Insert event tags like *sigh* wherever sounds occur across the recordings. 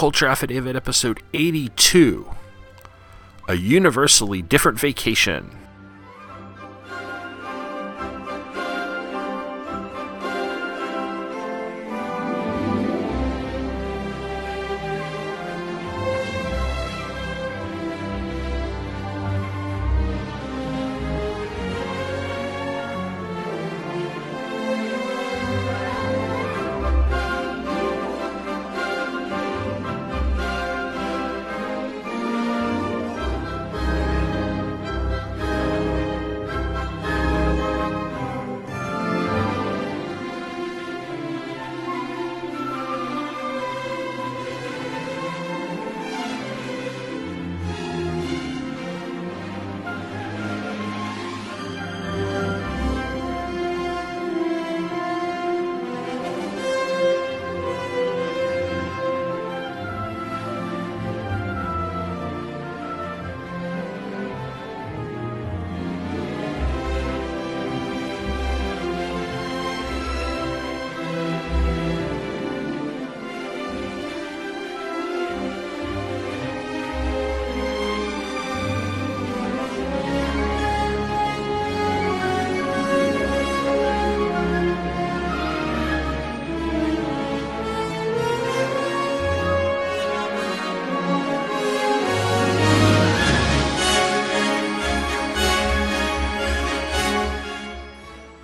Culture Affidavit, episode 82 A Universally Different Vacation.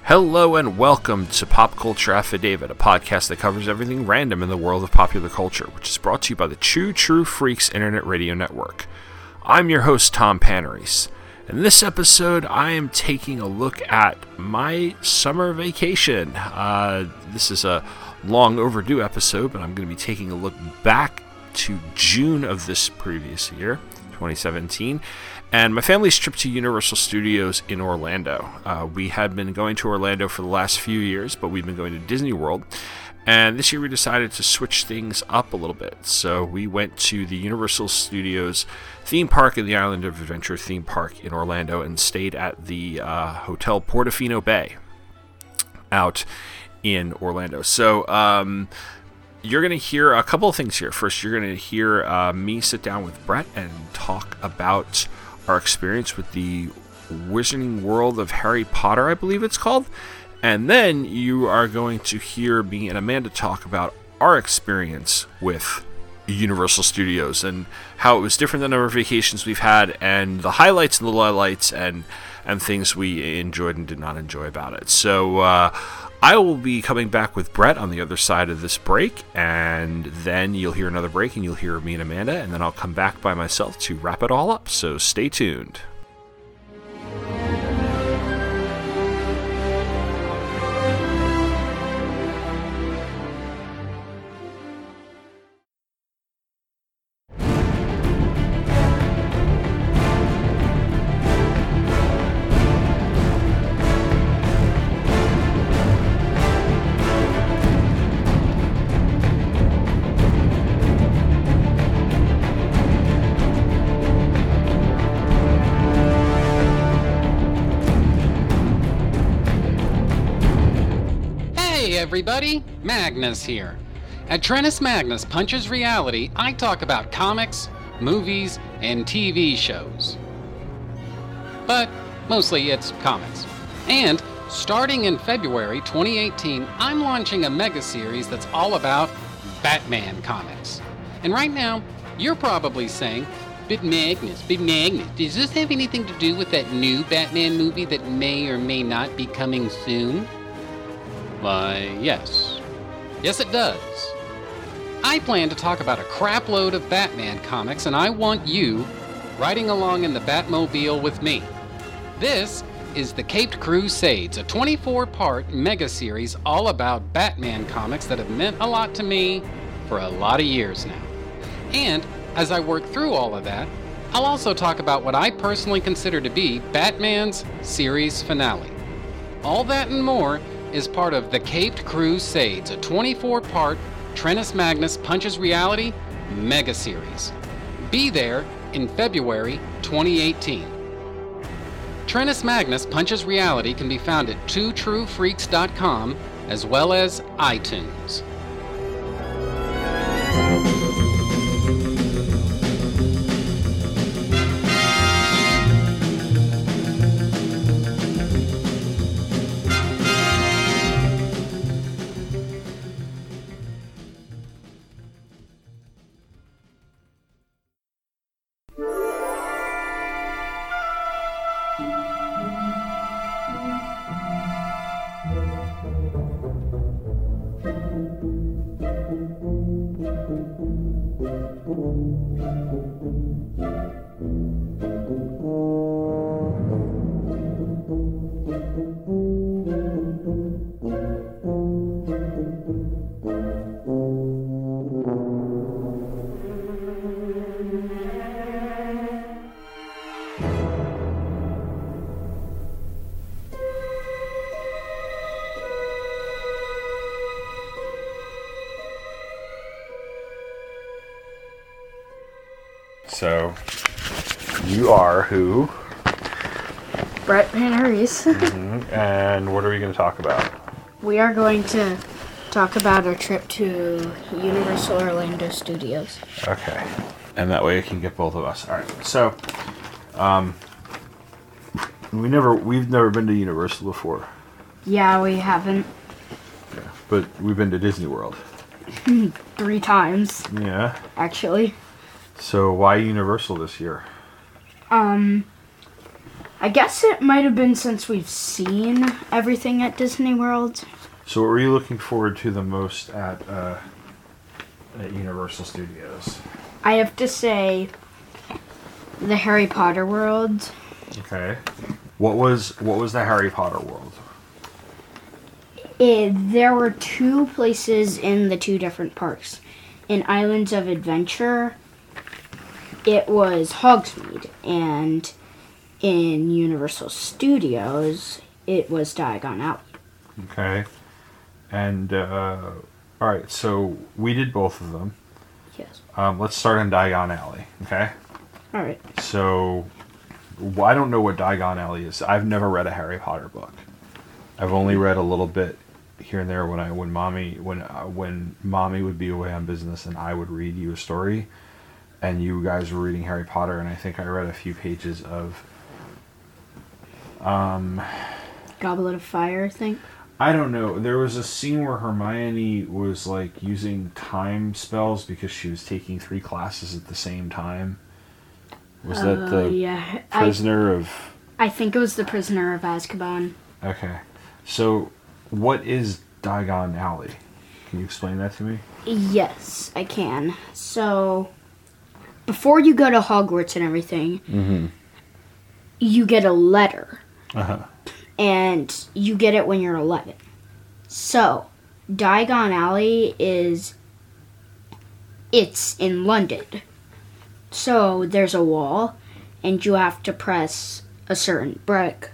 Hello and welcome to Pop Culture Affidavit, a podcast that covers everything random in the world of popular culture, which is brought to you by the Two True Freaks Internet Radio Network. I'm your host, Tom Panarese. In this episode, I am taking a look at my summer vacation. Uh, this is a long overdue episode, but I'm going to be taking a look back to June of this previous year, 2017, and my family's trip to Universal Studios in Orlando. Uh, we had been going to Orlando for the last few years, but we've been going to Disney World. And this year we decided to switch things up a little bit. So we went to the Universal Studios theme park in the Island of Adventure theme park in Orlando and stayed at the uh, Hotel Portofino Bay out in Orlando. So, um, you're going to hear a couple of things here. First, you're going to hear uh, me sit down with Brett and talk about our experience with the Wizarding World of Harry Potter, I believe it's called. And then you are going to hear me and Amanda talk about our experience with Universal Studios and how it was different than other vacations we've had, and the highlights and the lowlights, and and things we enjoyed and did not enjoy about it. So uh, I will be coming back with Brett on the other side of this break, and then you'll hear another break, and you'll hear me and Amanda, and then I'll come back by myself to wrap it all up. So stay tuned. Everybody, Magnus here. At Trennis Magnus Punches Reality, I talk about comics, movies, and TV shows. But mostly it's comics. And starting in February 2018, I'm launching a mega series that's all about Batman comics. And right now, you're probably saying, But Magnus, but Magnus, does this have anything to do with that new Batman movie that may or may not be coming soon? Why, yes. Yes, it does. I plan to talk about a crapload of Batman comics, and I want you riding along in the Batmobile with me. This is The Caped Crusades, a 24 part mega series all about Batman comics that have meant a lot to me for a lot of years now. And as I work through all of that, I'll also talk about what I personally consider to be Batman's series finale. All that and more is part of The Caped Crusades, a 24 part Trennis Magnus Punches Reality mega series. Be there in February 2018. Trennis Magnus Punches Reality can be found at twotruefreaks.com as well as iTunes. Who? Brett Panarese. *laughs* And what are we going to talk about? we are going to talk about our trip to Universal Orlando Studios. Okay. And that way it can get both of us. All right. So, um, we never, we've never been to Universal before, Yeah, we haven't Yeah, but we've been to Disney World. *laughs* three times Yeah. actually. So why Universal this year? Um, I guess it might have been since we've seen everything at Disney World. So what were you looking forward to the most at uh, at Universal Studios? I have to say, the Harry Potter world. Okay. What was what was the Harry Potter world? It, there were two places in the two different parks. In Islands of Adventure, it was Hogsmeade, and in Universal Studios, it was Diagon Alley. Okay. And uh, all right, so we did both of them. Yes. Um, let's start on Diagon Alley. Okay. All right. So well, I don't know what Diagon Alley is. I've never read a Harry Potter book. I've only read a little bit here and there when I when mommy when uh, when mommy would be away on business and I would read you a story, and you guys were reading Harry Potter and I think I read a few pages of. Um, Goblet of Fire, I think. I don't know. There was a scene where Hermione was like using time spells because she was taking three classes at the same time. Was that Uh, the yeah, I, prisoner of? I think it was the Prisoner of Azkaban. Okay. So, what is Diagon Alley? Can you explain that to me? Yes, I can. So, before you go to Hogwarts and everything, Mm-hmm. you get a letter. Uh huh. and you get it when you're 11. So, Diagon Alley is it's in London. So, there's a wall and you have to press a certain brick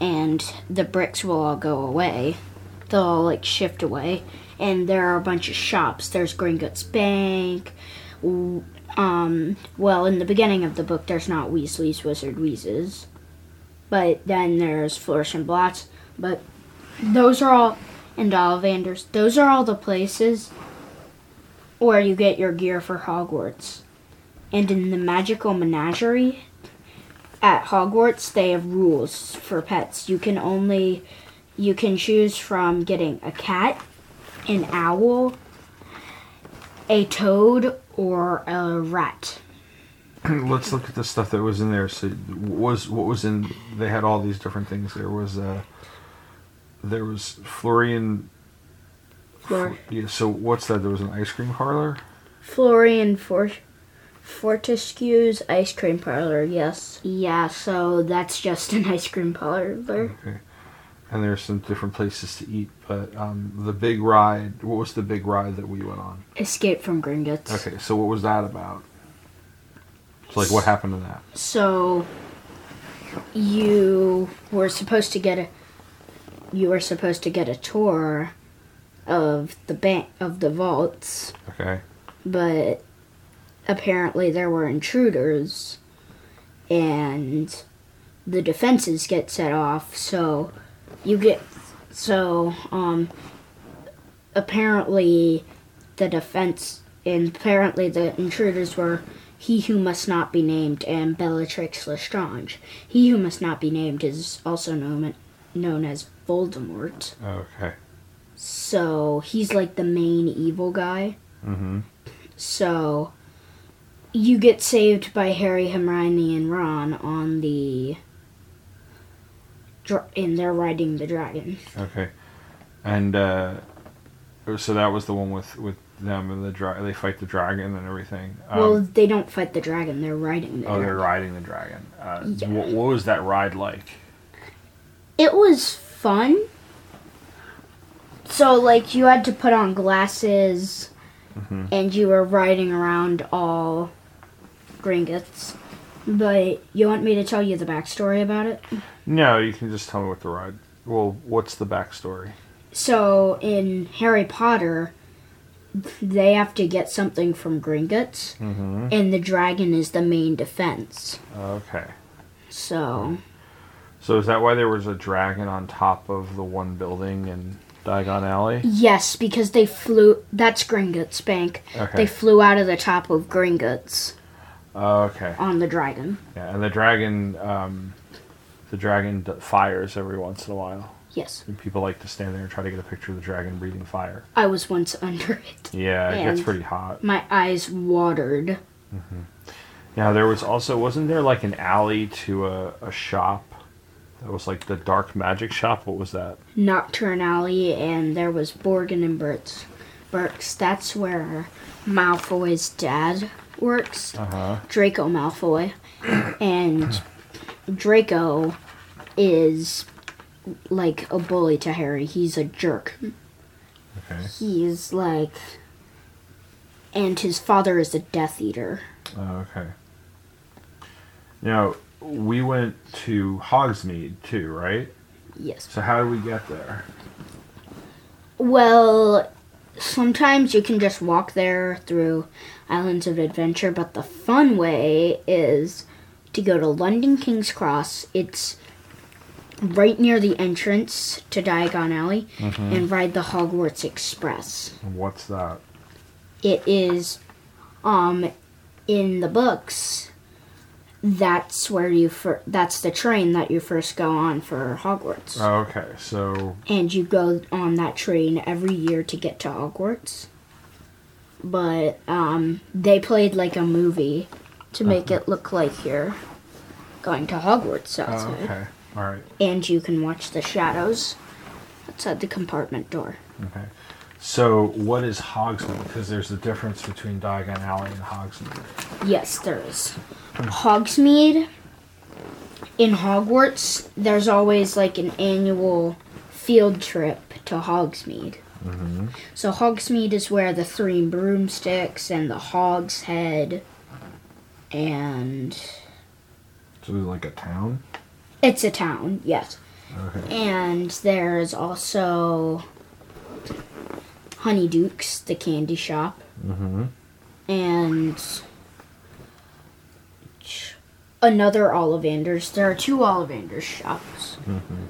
and the bricks will all go away. They'll all like shift away and there are a bunch of shops. There's Gringotts Bank. Um, well, in the beginning of the book, there's not Weasley's Wizard Wheezes but then there's Flourish and Blotts. But those are all, and Ollivanders, those are all the places where you get your gear for Hogwarts. And in the Magical Menagerie at Hogwarts, they have rules for pets. You can only, you can choose from getting a cat, an owl, a toad, or a rat. *clears throat* Let's look at the stuff that was in there. So, was what was in? They had all these different things. There was uh, there was Florian. Flor- Yeah. So what's that? There was an ice cream parlor. Florian For- Fortescue's ice cream parlor, yes. Yeah, so that's just an ice cream parlor. Okay. And there's some different places to eat, but um, the big ride. What was the big ride that we went on? Escape from Gringotts. Okay, so what was that about? So like, what happened to that? So you were supposed to get a you were supposed to get a tour of the bank of the vaults, Okay. but apparently there were intruders and the defenses get set off so you get so um apparently the defense and apparently the intruders were he who must not be named and Bellatrix Lestrange. He who must not be named is also known known as Voldemort. Okay. So he's like the main evil guy. Mm-hmm. So you get saved by Harry, Hermione, and Ron on the. And they're riding the dragon. Okay. And uh, so that was the one with with them and the dra- they fight the dragon and everything. Um, well, they don't fight the dragon; they're riding the oh, they're dragon. riding the dragon. Uh, Yeah. what, what was that ride like? It was fun. So, like, you had to put on glasses, Mhm. and you were riding around all Gringotts. But you want me to tell you the backstory about it? No, you can just tell me what the ride. Well, what's the backstory? So in Harry Potter, they have to get something from Gringotts, Mm-hmm. and the dragon is the main defense. Okay. So So is that why there was a dragon on top of the one building in Diagon Alley? yes, because they flew. That's Gringotts Bank. Okay. They flew out of the top of Gringotts Okay. on the dragon. Yeah, and the dragon, um, the dragon d- fires every once in a while. Yes, And people like to stand there and try to get a picture of the dragon breathing fire. I was once under it. Yeah, it gets And- pretty hot. My eyes watered. Yeah, there was also wasn't there like an alley to a, a shop that was like the dark magic shop? What was that? Knockturn Alley, and there was Borgin and Burt's. Burkes. That's where Malfoy's dad works. Uh huh. Draco Malfoy. And Draco is like a bully to Harry. He's a jerk. Okay. He's like. And his father is a Death Eater. Oh, okay. Now we went to Hogsmeade too, right? Yes. So how did we get there? Well, sometimes you can just walk there through Islands of Adventure, but the fun way is to go to London King's Cross. It's right near the entrance to Diagon Alley and ride the Hogwarts Express. What's that? It is um in the books that's where you fir- that's the train that you first go on for Hogwarts. Oh, okay. So and you go on that train every year to get to Hogwarts. But um, they played like a movie to make it look like you're going to Hogwarts oh, outside, okay. All right. and you can watch the shadows outside the compartment door. Okay. So what is Hogsmeade? Because there's a difference between Diagon Alley and Hogsmeade. Yes, there is. Hogsmeade in Hogwarts. There's always like an annual field trip to Hogsmeade. Mm-hmm. So Hogsmeade is where the three broomsticks and the Hog's Head, and So it's like a town. it's a town, yes. Okay. And there's also Honeydukes, the candy shop, Mm-hmm. and another Ollivanders. There are two Ollivanders shops, Mm-hmm.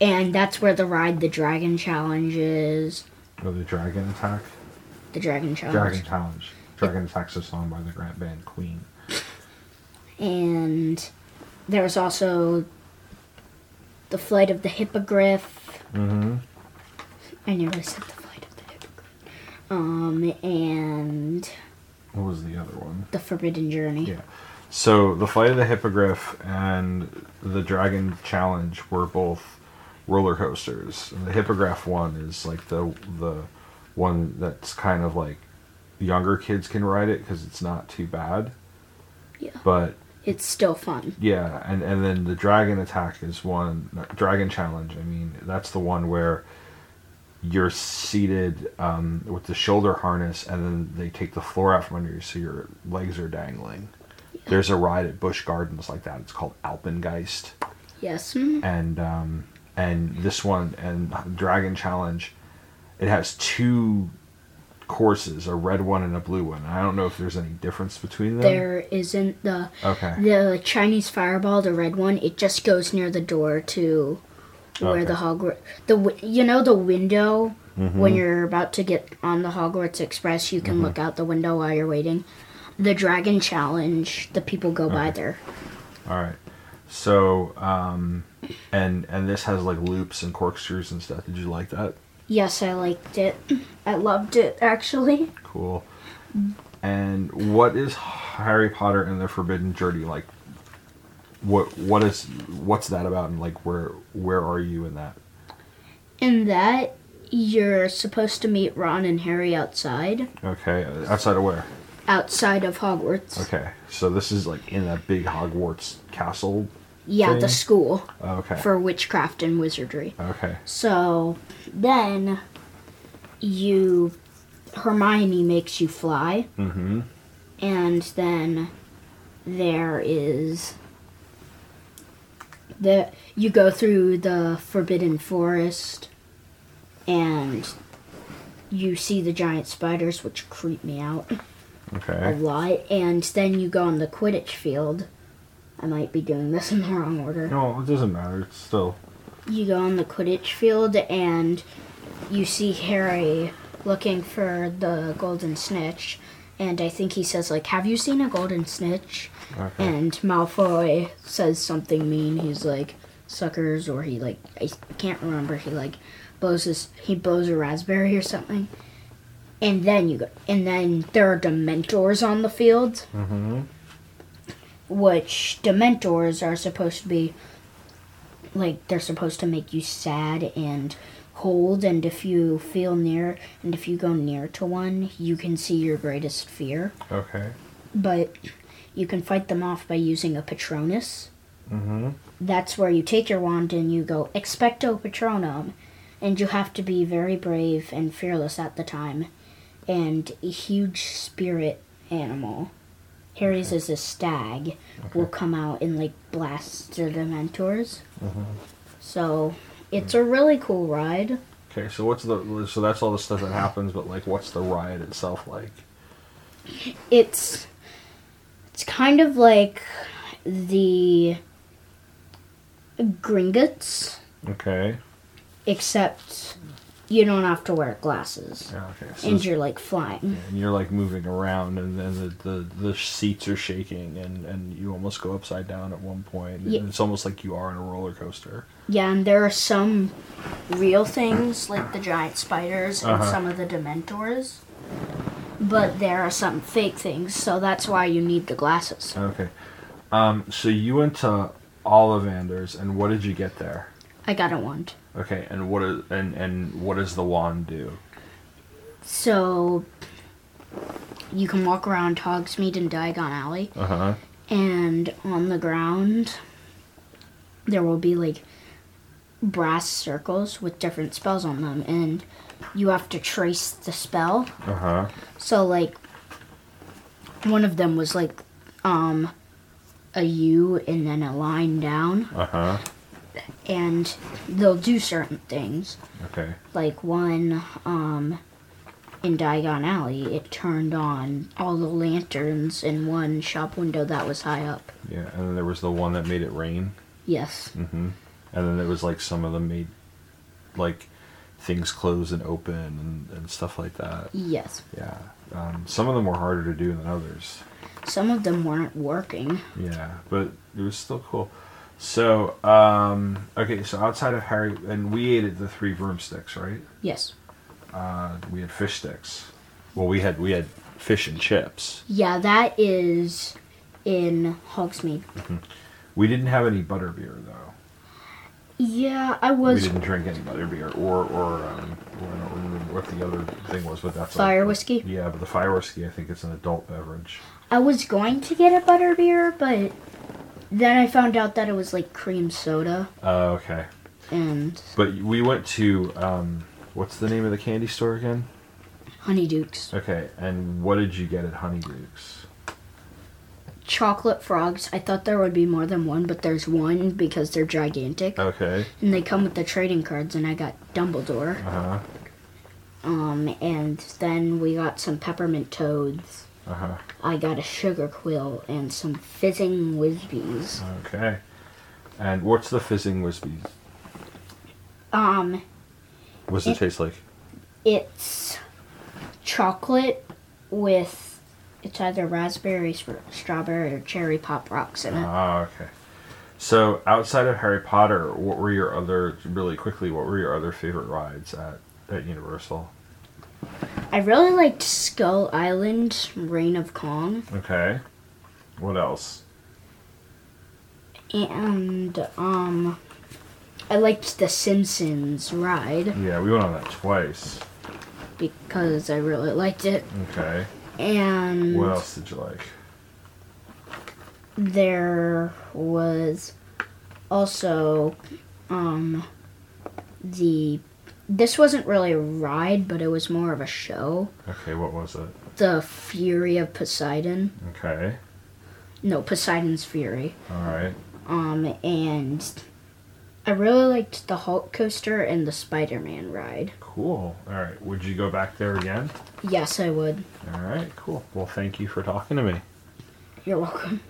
and that's where the Ride the Dragon challenge is. Oh, the Dragon Attack. The Dragon challenge. Dragon Challenge. Dragon Attack's a song by the Grant Band Queen. And there's also the flight of the hippogriff. Mm-hmm. I nearly said the flight of the hippogriff. Um, and What was the other one? the forbidden journey. Yeah. So the Flight of the Hippogriff and the Dragon Challenge were both roller coasters. And the Hippogriff one is like the the one that's kind of like younger kids can ride it because it's not too bad. Yeah. But It's still fun. yeah, and and then the Dragon Attack is one Dragon Challenge. I mean, that's the one where you're seated um, with the shoulder harness, and then they take the floor out from under you, so your legs are dangling. There's a ride at Busch Gardens like that. It's called Alpengeist, Yes. mhm. and um, and this one and Dragon Challenge, it has two courses, a red one and a blue one. I don't know if there's any difference between them. There isn't the Okay. the Chinese fireball, the red one. It just goes near the door to where Okay. the Hogwarts. The you know the window Mm-hmm. when you're about to get on the Hogwarts Express, you can look out the window while you're waiting. The Dragon Challenge, the people go by there. All right. So, um, and and this has like loops and corkscrews and stuff. Did you like that? Yes, I liked it. I loved it actually. Cool. And what is Harry Potter and the Forbidden Journey like? What what is what's that about? And like where where are you in that? In that, you're supposed to meet Ron and Harry outside, Okay, outside of where? outside of Hogwarts. Okay, so this is like in that big Hogwarts castle. Yeah, the school Okay. for witchcraft and wizardry. okay. So then you Hermione makes you fly Mm-hmm. and then there is the you go through the forbidden forest and you see the giant spiders, which creep me out a lot, and then you go on the Quidditch field. I might be doing this in the wrong order. No, it doesn't matter. It's still. You go on the Quidditch field, and you see Harry looking for the golden snitch. And I think he says, like, have you seen a golden snitch? Okay. And Malfoy says something mean. He's like, suckers, or he, like, I can't remember. He, like, blows his, he blows a raspberry or something. And then you go, and then there are Dementors on the field, Mm-hmm. Which Dementors are supposed to be, like, they're supposed to make you sad and cold. And if you feel near, and if you go near to one, you can see your greatest fear. Okay. But you can fight them off by using a Patronus. Mm-hmm. that's where you take your wand and you go expecto patronum and you have to be very brave and fearless at the time and a huge spirit animal harry's is a stag will come out and like blast the dementors mm-hmm. so it's a really cool ride Okay. So what's the? So that's all the stuff that happens, but like, what's the ride itself like? it's it's kind of like the gringotts Okay. except you don't have to wear glasses Yeah. Okay. So and you're like flying. and you're like moving around, and then the, the, the seats are shaking, and, and you almost go upside down at one point. And It's almost like you are in a roller coaster. Yeah, and there are some real things like the giant spiders and Uh-huh. some of the dementors. But there are some fake things, so that's why you need the glasses. Okay. Um. So you went to Ollivanders, and what did you get there? I got a wand. Okay. And what is and and what does the wand do? So you can walk around Hogsmeade and Diagon Alley, Uh huh. and on the ground there will be like brass circles with different spells on them, and you have to trace the spell. Uh huh. So like one of them was like um a U and then a line down Uh huh. And they'll do certain things. Okay. Like one um in Diagon Alley it turned on all the lanterns in one shop window that was high up. Yeah. And then there was the one that made it rain. Yes. Mm-hmm. And then there was like some of them made like things close and open and, and stuff like that. Yes. Yeah. Um, some of them were harder to do than others. Some of them weren't working. Yeah, but it was still cool. So, um, okay, so outside of Harry, and we ate at the three broomsticks, right? Yes. Uh, we had fish sticks. Well, we had we had fish and chips. Yeah, that is in Hogsmeade. We didn't have any butterbeer though. Yeah, I was. We didn't drink any butterbeer, or or um, I don't remember what the other thing was, but that's fire like, whiskey. Yeah, but the fire whiskey, I think it's an adult beverage. I was going to get a butterbeer, but then I found out that it was like cream soda, Oh, okay. and But we went to um, what's the name of the candy store again? Honeydukes. Okay, and what did you get at Honeyduke's? Chocolate frogs. I thought there would be more than one, but there's one because they're gigantic. Okay. And they come with the trading cards, and I got Dumbledore. Uh huh. Um, and then we got some peppermint toads. Uh huh. I got a sugar quill and some fizzing whizbees. Okay. And what's the fizzing whizbees? Um, What's it It- taste like? it's chocolate with it's either raspberry, sp- strawberry, or cherry pop rocks in it. Ah, okay. So outside of Harry Potter, what were your other really quickly? What were your other favorite rides at at Universal? I really liked Skull Island, Reign of Kong, Okay. What else? and um, I liked the Simpsons ride Yeah, we went on that twice. because I really liked it. Okay. And What else did you like? there was also um the this wasn't really a ride but it was more of a show Okay, what was it? the fury of poseidon Okay. no poseidon's fury All right. um and I really liked the Hulk coaster and the Spider Man ride. Cool. All right. Would you go back there again? Yes, I would. All right. Cool. Well, thank you for talking to me. You're welcome.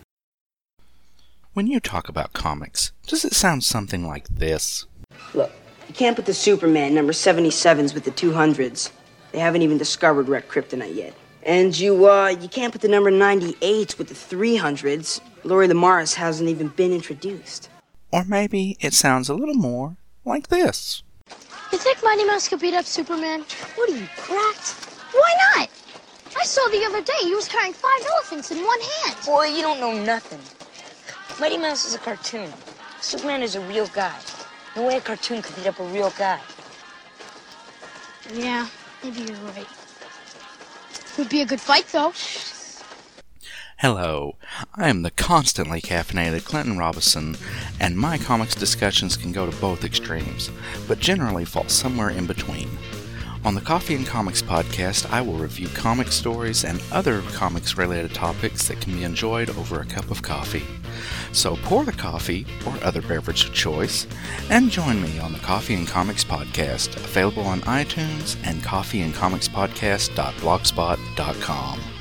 When you talk about comics, does it sound something like this? Look, you can't put the Superman number 77s with the 200s. They haven't even discovered red kryptonite yet. And you, uh, you can't put the number 98s with the 300s. Lori Lemaris hasn't even been introduced. Or maybe it sounds a little more like this. You think Mighty Mouse could beat up Superman? What are you, cracked? Why not? I saw the other day he was carrying five elephants in one hand. Boy, you don't know nothing. Mighty Mouse is a cartoon. Superman is a real guy. No way a cartoon could beat up a real guy. Yeah, maybe you're right. Would be a good fight, though. Hello, I am the constantly caffeinated Clinton Robinson, and my comics discussions can go to both extremes, but generally fall somewhere in between. On the Coffee and Comics podcast, I will review comic stories and other comics related topics that can be enjoyed over a cup of coffee. So pour the coffee or other beverage of choice and join me on the Coffee and Comics podcast, available on iTunes and coffeeandcomicspodcast.blogspot.com.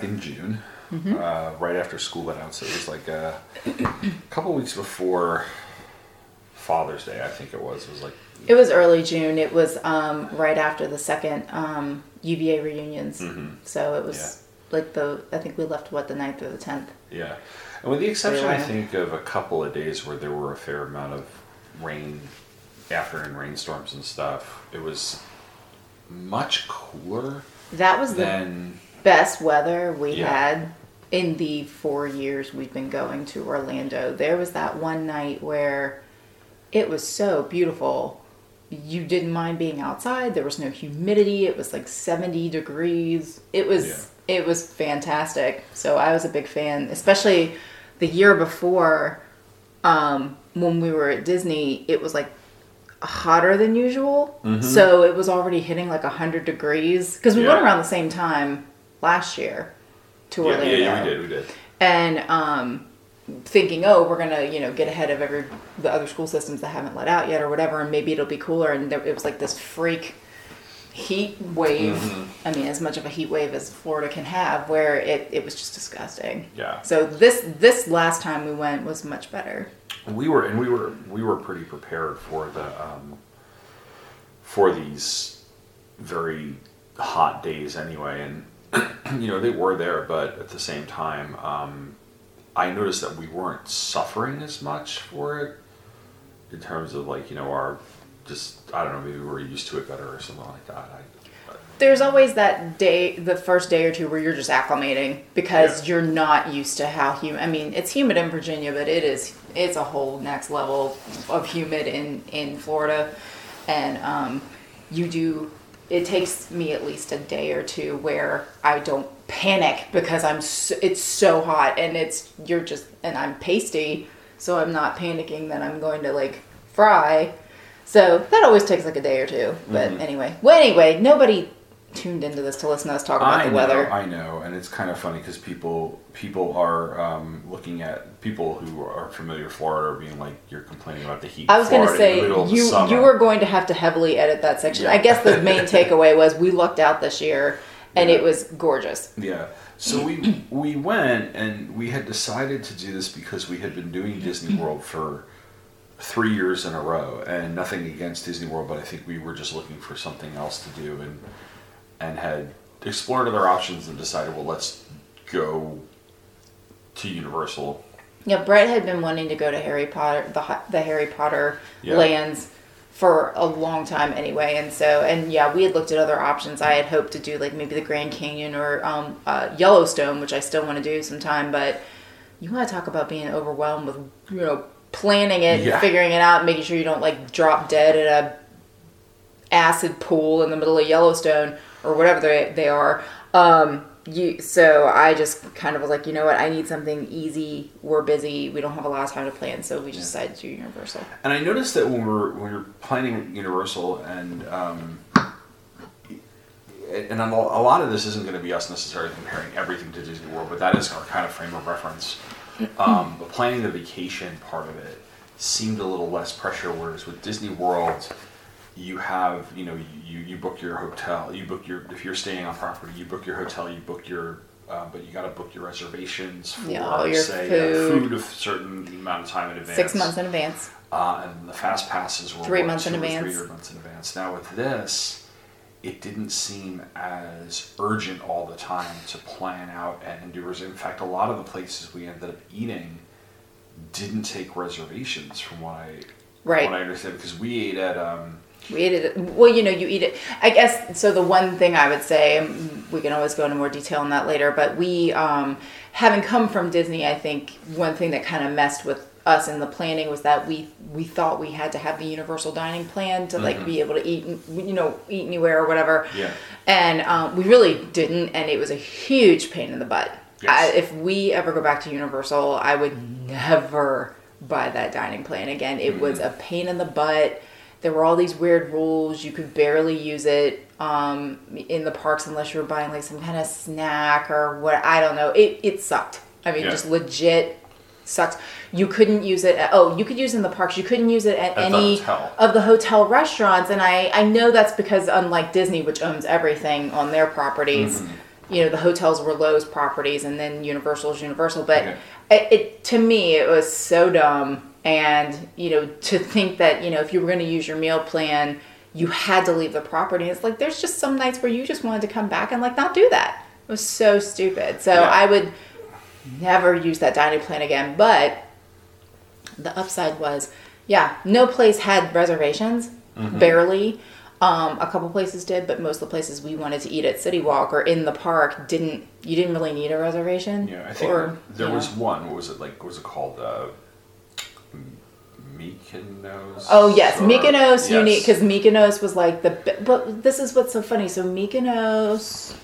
back in June, uh, right after school let out. So it was like a couple weeks before Father's Day, I think it was. It was like It was early June. It was um, right after the second um, UVA reunions. So it was like the, I think we left, what, the 9th or the 10th. yeah, and with the exception, I think of a couple of days where there were a fair amount of rain, afternoon rainstorms and stuff. It was much cooler That was the than best weather we Yeah. had in the four years we've been going to Orlando. There was that one night where it was so beautiful. You didn't mind being outside. There was no humidity. It was like 70 degrees. It was it was fantastic. So I was a big fan, especially the year before um, when we were at Disney. It was like hotter than usual. So it was already hitting like 100 degrees because we went around the same time last year to yeah, Orlando. yeah, yeah, we did, we did. And um, thinking, oh, we're gonna you know get ahead of every the other school systems that haven't let out yet or whatever, and maybe it'll be cooler. And there, it was like this freak heat wave. Mm-hmm. I mean, as much of a heat wave as Florida can have, where it, it was just disgusting. Yeah. So this this last time we went was much better. we were and we were we were pretty prepared for the um, for these very hot days anyway and *clears throat* you know they were there but at the same time um, i noticed that we weren't suffering as much for it in terms of like you know our just i don't know maybe we were used to it better or something like that I, There's always that day, the first day or two, where you're just acclimating because Yeah. you're not used to how humid. I mean, it's humid in Virginia, but it is it's a whole next level of humid in in Florida, and um, you do. It takes me at least a day or two where I don't panic because I'm so, it's so hot and it's you're just and I'm pasty, so I'm not panicking that I'm going to like fry. So that always takes like a day or two. But Mm-hmm. anyway, well, anyway, nobody tuned into this to listen to us talk about I the know, weather. I know, and it's kind of funny because people people are um, looking at people who are familiar with Florida are being like, "You're complaining about the heat." I was going to say the middle of the you you were going to have to heavily edit that section. Yeah. I guess the main *laughs* takeaway was we looked out this year and Yeah. it was gorgeous. Yeah. So we we went and we had decided to do this because we had been doing Disney World for three years in a row, and nothing against Disney World, but I think we were just looking for something else to do, and and had explored other options and decided, well, let's go to Universal. Yeah, Brett had been wanting to go to Harry Potter, the the Harry Potter Yeah. lands for a long time anyway. And so, and yeah, we had looked at other options. I had hoped to do like maybe the Grand Canyon or um, uh, Yellowstone, which I still want to do sometime. But you want to talk about being overwhelmed with, you know, planning it, Yeah. figuring it out, making sure you don't like drop dead at a acid pool in the middle of Yellowstone or whatever they, they are. Um, you, so I just kind of was like, you know what, I need something easy. We're busy. We don't have a lot of time to plan, so we just decided to do Universal. And I noticed that when we're when we're planning Universal, and um, and a a lot of this isn't going to be us necessarily comparing everything to Disney World, but that is our kind of frame of reference. *clears throat* Um, but planning the vacation part of it seemed a little less pressure, whereas with Disney World, you have you know you you book your hotel, you book your if you're staying on property, you book your hotel, you book your uh, but you got to book your reservations for Yeah, your say food. Uh, food a certain amount of time in advance. Six months in advance. Uh, and the fast passes were Three months in advance. Three months in advance. Now with this, it didn't seem as urgent all the time to plan out and do. res- In fact, a lot of the places we ended up eating didn't take reservations, from what I Right. what I understand, because we ate at um, We ate it. Well, you know, you eat it. I guess so. The one thing I would say, we can always go into more detail on that later, but we, um, having come from Disney, I think one thing that kind of messed with us in the planning was that we we thought we had to have the universal dining plan to like be able to eat, you know, eat anywhere or whatever. Yeah. And um, we really didn't, and it was a huge pain in the butt. Yes. I, if we ever go back to Universal, I would never buy that dining plan again. It was a pain in the butt. There were all these weird rules. You could barely use it um, in the parks unless you were buying like some kind of snack or what. I don't know. It it sucked. I mean, Yeah. just legit sucks. You couldn't use it. At, oh, you could use it in the parks. You couldn't use it at, At any hotel. of the hotel restaurants. And I I know that's because unlike Disney, which owns everything on their properties, Mm-hmm. you know the hotels were Loews properties, and then Universal's Universal. But Okay. it, it to me it was so dumb. And you know to think that you know if you were going to use your meal plan, you had to leave the property. It's like there's just some nights where you just wanted to come back and like not do that. It was so stupid. So Yeah. I would never use that dining plan again. But the upside was, yeah, no place had reservations, Mm-hmm. barely. Um, a couple places did, but most of the places we wanted to eat at City Walk or in the park didn't. You didn't really need a reservation. Yeah, I think or, there was know. one. What was it like? What was it called? Uh, Mykonos. Oh yes, Or- Mykonos. Yes. need because Mykonos was like the. But this is what's so funny. So Mykonos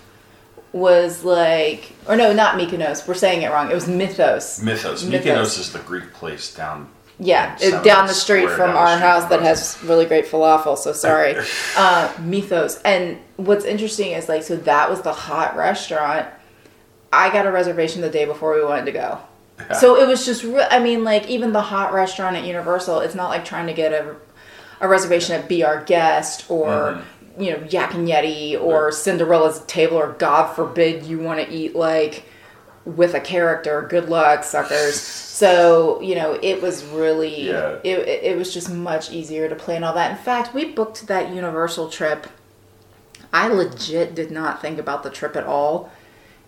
was like, or no, not Mykonos. We're saying it wrong. It was Mythos. Mythos. Mythos. Mykonos is the Greek place down. Yeah, it, down the street from our house from that has really great falafel. So sorry, *laughs* uh, Mythos. And what's interesting is like, so that was the hot restaurant. I got a reservation the day before we wanted to go. So it was just, re- I mean, like even the hot restaurant at Universal, it's not like trying to get a, a reservation at Be Our Guest or mm-hmm. you know Yak and Yeti or Cinderella's Table or God forbid you want to eat like with a character. Good luck, suckers. So you know it was really Yeah. it it was just much easier to plan all that. In fact, we booked that Universal trip. I legit did not think about the trip at all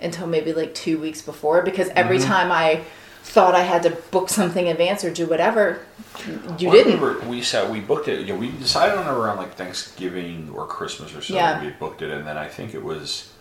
until maybe like two weeks before because every Mm-hmm. time I thought I had to book something in advance or do whatever, you Well, didn't. we said we booked it. You know, we decided on it around like Thanksgiving or Christmas or something. Yeah. We booked it, and then I think it was.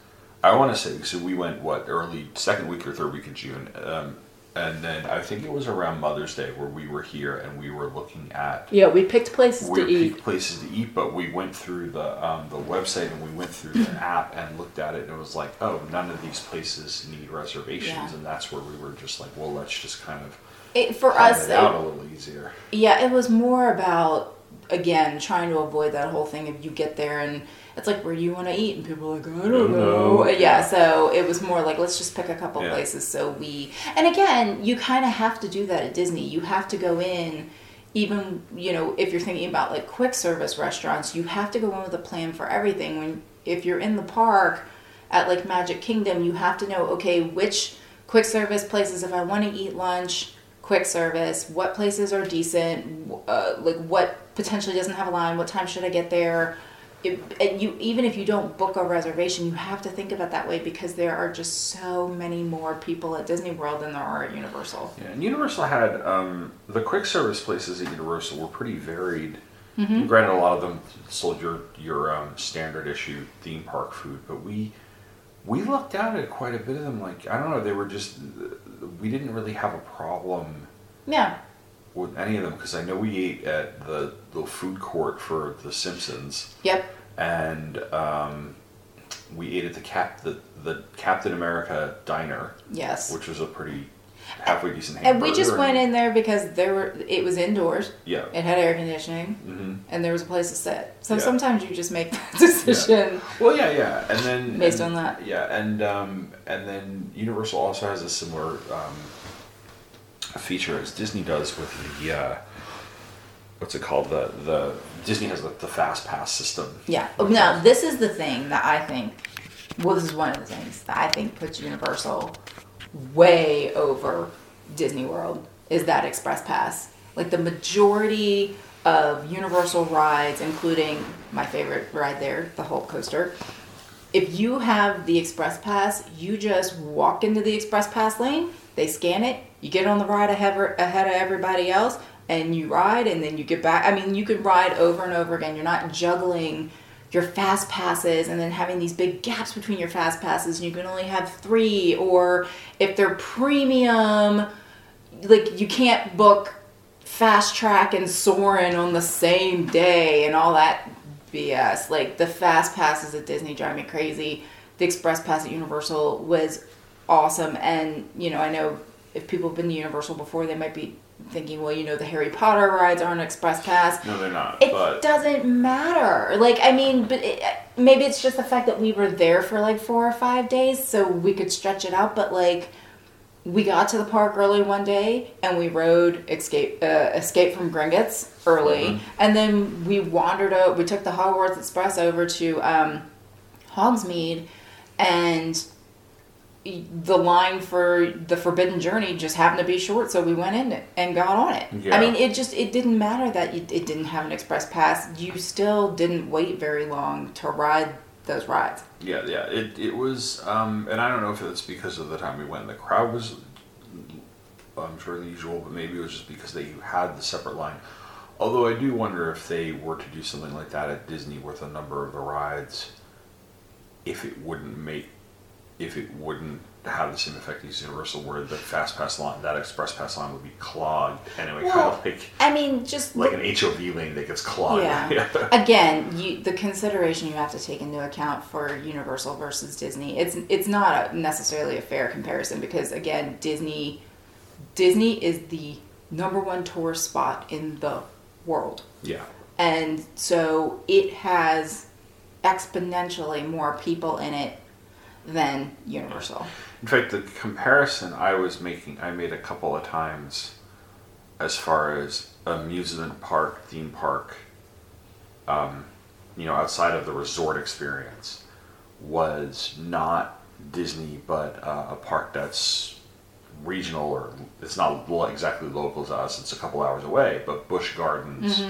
I want to say so. We went what early second week or third week of June, um, and then I think it was around Mother's Day where we were here and we were looking at. Yeah, we picked places We to eat. picked places to eat, but we went through the um, the website and we went through the *laughs* app and looked at it, and it was like, oh, none of these places need reservations, Yeah. and that's where we were just like, well, let's just kind of It, for us, it out it- a little easier. Yeah, it was more about again trying to avoid that whole thing if you get there and it's like where you want to eat and people are like I don't know. know. Yeah, so it was more like let's just pick a couple Yeah. places so we and again you kind of have to do that at Disney. You have to go in even you know if you're thinking about like quick service restaurants, you have to go in with a plan for everything. When if you're in the park at like Magic Kingdom, you have to know okay which quick service places if I want to eat lunch quick service what places are decent uh, like what potentially doesn't have a line what time should i get there it, and you even if you don't book a reservation you have to think of it that way because there are just so many more people at disney world than there are at universal Yeah, and Universal had um, the quick service places at Universal were pretty varied Granted, a lot of them sold your your um, standard issue theme park food, but we we looked out at quite a bit of them. Like I don't know, they were just we didn't really have a problem Yeah. With any of them because I know we ate at the the food court for The Simpsons, Yep. and um, we ate at the cap the the Captain America diner, Yes. which was a pretty halfway decent. and we just went in there because there were it was indoors. Yeah. It had air conditioning mm-hmm. and there was a place to sit. So Yeah. sometimes you just make *laughs* that decision. Well, yeah, yeah, and then Based and- on that. yeah, and um, and then Universal also has a similar um, feature as Disney does with the uh, what's it called the the Disney has the, the fast pass system. Yeah. Now, this is the thing that I think, well, this is one of the things that I think puts Universal way over Disney World is that Express Pass. Like the majority of Universal rides, including my favorite ride there, the Hulk coaster, if you have the Express Pass, you just walk into the Express Pass lane, they scan it, you get on the ride ahead, of everybody else, and you ride, and then you get back. I mean, you can ride over and over again. You're not juggling your fast passes and then having these big gaps between your fast passes, and you can only have three, or if they're premium, like you can't book Test Track and Soarin' on the same day and all that BS. Like the Fast Passes at Disney drive me crazy. The Express Pass at Universal was awesome, and you know I know if people have been to Universal before, they might be thinking, well, you know, the Harry Potter rides aren't Express Pass. No, they're not. But it but doesn't matter. Like, I mean, but it, maybe it's just the fact that we were there for like four or five days, so we could stretch it out. But like, we got to the park early one day and we rode Escape uh, Escape from Gringotts early, and then we wandered out. We took the Hogwarts Express over to um, Hogsmeade, and the line for the Forbidden Journey just happened to be short, so we went in it and got on it. Yeah. I mean, it just it didn't matter that you, it didn't have an express pass. You still didn't wait very long to ride those rides. yeah, yeah, it it was, um, and I don't know if it's because of the time we went. The crowd was, I'm sure the usual, but maybe it was just because they had the separate line. Although I do wonder if they were to do something like that at Disney with a number of the rides, if it wouldn't make, if it wouldn't have the same effect as Universal, where the fast pass line, that express pass line would be clogged, and it would kind of like I mean, just like look- an HOV lane that gets clogged. *laughs* Yeah. Again, you, the consideration you have to take into account for Universal versus Disney, it's it's not a, necessarily a fair comparison because again, Disney Disney is the number one tourist spot in the world. yeah. And so it has exponentially more people in it than Universal. In fact, the comparison I was making, I made a couple of times as far as amusement park, theme park, um, you know, outside of the resort experience, was not Disney, but uh, a park that's regional or it's not exactly local to us, it's a couple hours away, but Busch Gardens,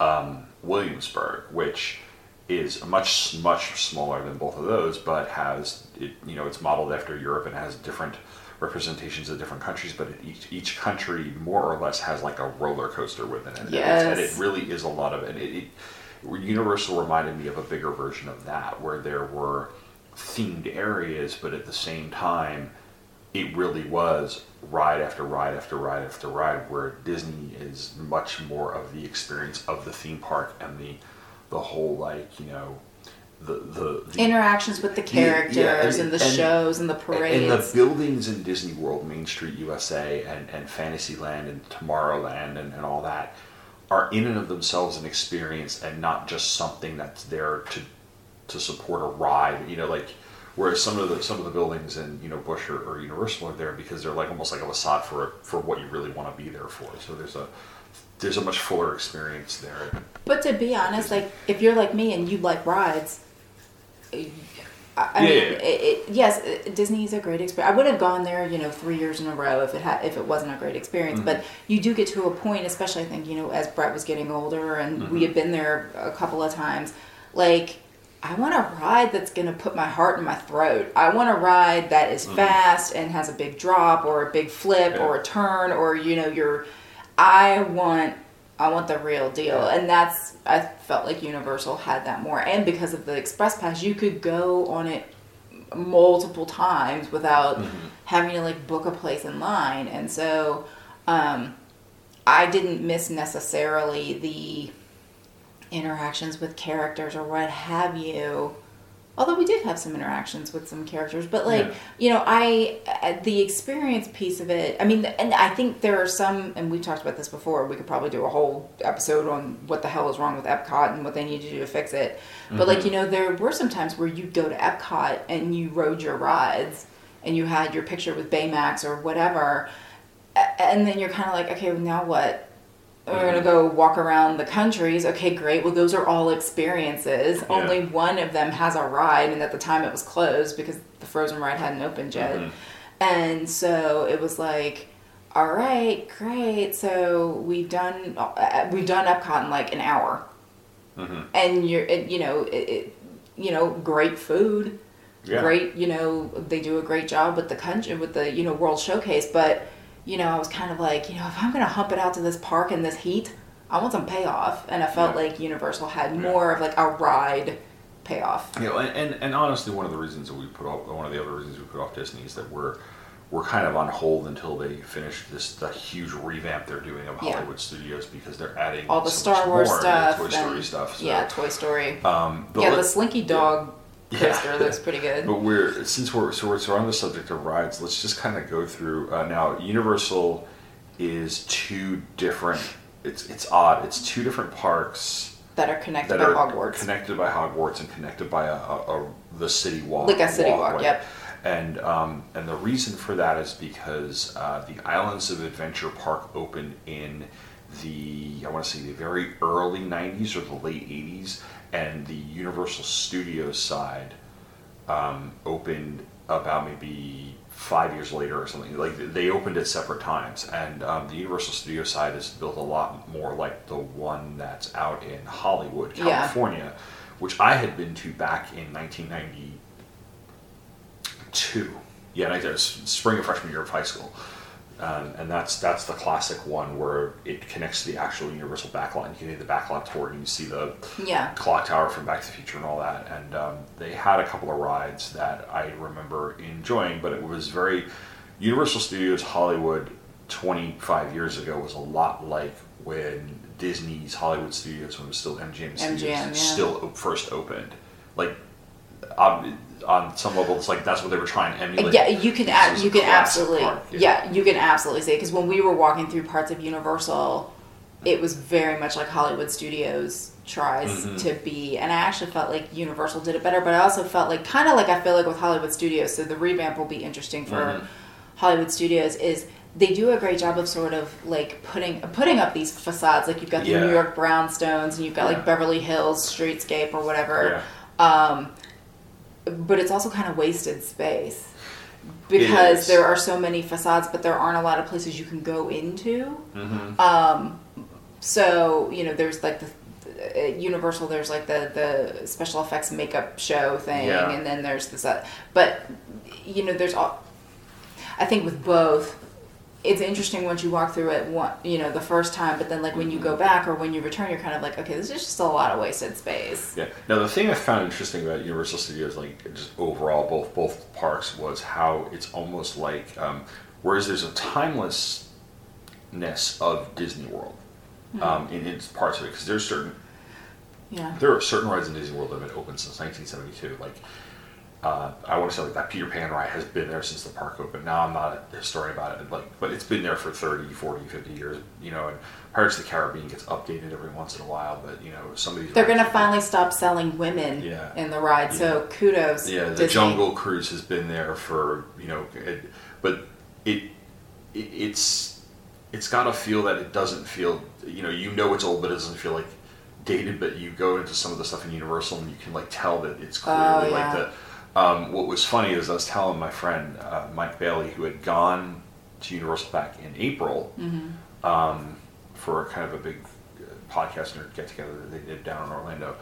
um, Williamsburg, which is much much smaller than both of those, but has it you know it's modeled after Europe and has different representations of different countries, but it, each each country more or less has like a roller coaster within it, and, and it really is a lot of and it, it. Universal reminded me of a bigger version of that, where there were themed areas, but at the same time, it really was ride after ride after ride after ride where disney is much more of the experience of the theme park and the the whole like you know the the, the Interactions with the characters yeah, and- and, the and- shows and the parades and the buildings in Disney World, Main Street USA, and, and Fantasyland and Tomorrowland and, and all that are in and of themselves an experience and not just something that's there to to support a ride. You know, like whereas some of the some of the buildings in you know Busch or, or Universal are there because they're like almost like a facade for for what you really want to be there for. So there's a there's a much fuller experience there. But to be honest, like if you're like me and you like rides, I, I Yeah, mean. It, it, yes, it- Disney's a great experience. I would have gone there, you know, three years in a row if it had if it wasn't a great experience. Mm-hmm. But you do get to a point, especially I think you know, as Brett was getting older and Mm-hmm. we had been there a couple of times, like. I want a ride that's going to put my heart in my throat. I want a ride that is fast and has a big drop or a big flip Mm-hmm. Yeah. or a turn or you know you're I want I want the real deal. And that's, I felt like Universal had that more. And because of the Express Pass, you could go on it multiple times without having to like book a place in line. And so um, I didn't miss necessarily the interactions with characters or what have you. Although we did have some interactions with some characters, but like Yeah. you know, I uh, the experience piece of it. I mean, and I think there are some, and we've talked about this before. We could probably do a whole episode on what the hell is wrong with Epcot and what they need to do to fix it. But like you know, there were some times where you'd go to Epcot and you rode your rides and you had your picture with Baymax or whatever, and then you're kind of like, okay, well, now what? We're gonna go walk around the countries. Okay, great. Well, those are all experiences. Only one of them has a ride, and at the time it was closed because the Frozen ride hadn't opened yet. And so it was like, all right, great. So we've done uh, we've done Epcot in like an hour, and you're it, you know it, it, you know great food, Yeah. great you know they do a great job with the country with the you know World Showcase, but you know I was kind of like you know if I'm gonna hump it out to this park in this heat, I want some payoff, and I felt Yeah. like Universal had more of like a ride payoff. You know, and, and, and honestly, one of the reasons that we put off, one of the other reasons we put off Disney is that we're we're kind of on hold until they finish this the huge revamp they're doing of Yeah. Hollywood Studios because they're adding All the so Star Wars stuff, Toy Story and- stuff. So, yeah, Toy Story. um, yeah, let- the Slinky Dog Yeah. coaster looks pretty good. But we're since we're so we're, so we're on the subject of rides, let's just kind of go through uh, now. Universal is two different. It's it's odd. It's two different parks that are connected that by are Hogwarts. connected by Hogwarts and connected by a, a, a the city walk. Like a city walk, walkway. yep. And um, and the reason for that is because uh, the Islands of Adventure Park opened in the I want to say the very early '90s or the late '80s, and the Universal Studios side um, opened about maybe five years later or something. Like they opened at separate times, and um, the Universal Studio side is built a lot more like the one that's out in Hollywood, Yeah. California, which I had been to back in 1992. Yeah, I did spring of freshman year of high school. Um, and that's that's the classic one where it connects to the actual Universal backlot. You can do the backlot tour and you see the Yeah. clock tower from Back to the Future and all that. And um, they had a couple of rides that I remember enjoying, but it was very Universal Studios Hollywood 25 years ago was a lot like when Disney's Hollywood Studios, when it was still MGM Studios, MGM, yeah. still first opened. Like um, on some level, it's like that's what they were trying to emulate. Yeah, you can ab- you can absolutely yeah. you can absolutely say because when we were walking through parts of Universal, it was very much like Hollywood Studios tries Mm-hmm. to be, and I actually felt like Universal did it better, but I also felt like kind of like I feel like with Hollywood Studios. So the revamp will be interesting for Mm-hmm. Hollywood Studios is. They do a great job of sort of like putting putting up these facades. Like you've got the Yeah. New York brownstones, and you've got Yeah. like Beverly Hills streetscape or whatever Yeah. But it's also kind of wasted space because there are so many facades, but there aren't a lot of places you can go into. Mm-hmm. Um, so you know, there's like the at Universal. There's like the the special effects makeup show thing, Yeah. and then there's this. Uh, but you know, there's all. I think with both. It's interesting once you walk through it, one, you know, the first time, but then like when you go back or when you return, you're kind of like, okay, this is just a lot of wasted space. Yeah. Now the thing I found interesting about Universal Studios, like just overall, both both parks, was how it's almost like, um, whereas there's a timelessness of Disney World um, in its parts of it, because there's certain Yeah. there are certain rides in Disney World that have been open since 1972. Like, uh, I want to say like that Peter Pan ride has been there since the park opened. Now I'm not a historian about it, like, but it's been there for 30, 40, 50 years. You know, and Pirates of the Caribbean gets updated every once in a while, but you know, some of these They're gonna finally stop selling women Yeah. in the ride, so kudos. Yeah, the Disney. Jungle Cruise has been there for you know, it, but it, it it's it's got a feel that it doesn't feel you know you know it's old, but it doesn't feel like dated. But you go into some of the stuff in Universal and you can like tell that it's clearly Oh, like yeah. the. Um, what was funny is I was telling my friend uh, Mike Bailey, who had gone to Universal back in April Mm-hmm. um, for kind of a big uh, podcast nerd get together that they did down in Orlando,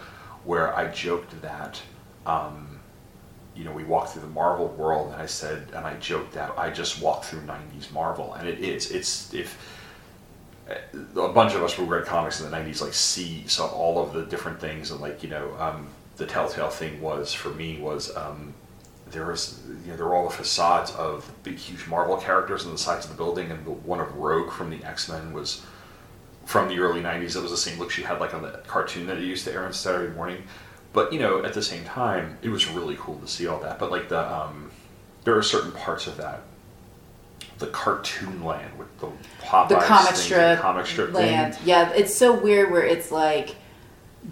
where I joked that, um, you know, we walked through the Marvel world, and I said, and I joked that I just walked through '90s Marvel, and it is. It's if a bunch of us who read comics in the '90s like see saw all of the different things, and like you know, um, the telltale thing was for me was. Um, there was, you know, there were all the facades of big, huge Marvel characters on the sides of the building, and the one of Rogue from the X Men was from the early 90s. It was the same look she had like on the cartoon that it used to air on Saturday morning. But, you know, at the same time, it was really cool to see all that. But, like, the, um, there are certain parts of that. The cartoon land with the Popeyes the comic thing, strip, comic strip land. thing. Yeah, it's so weird where it's like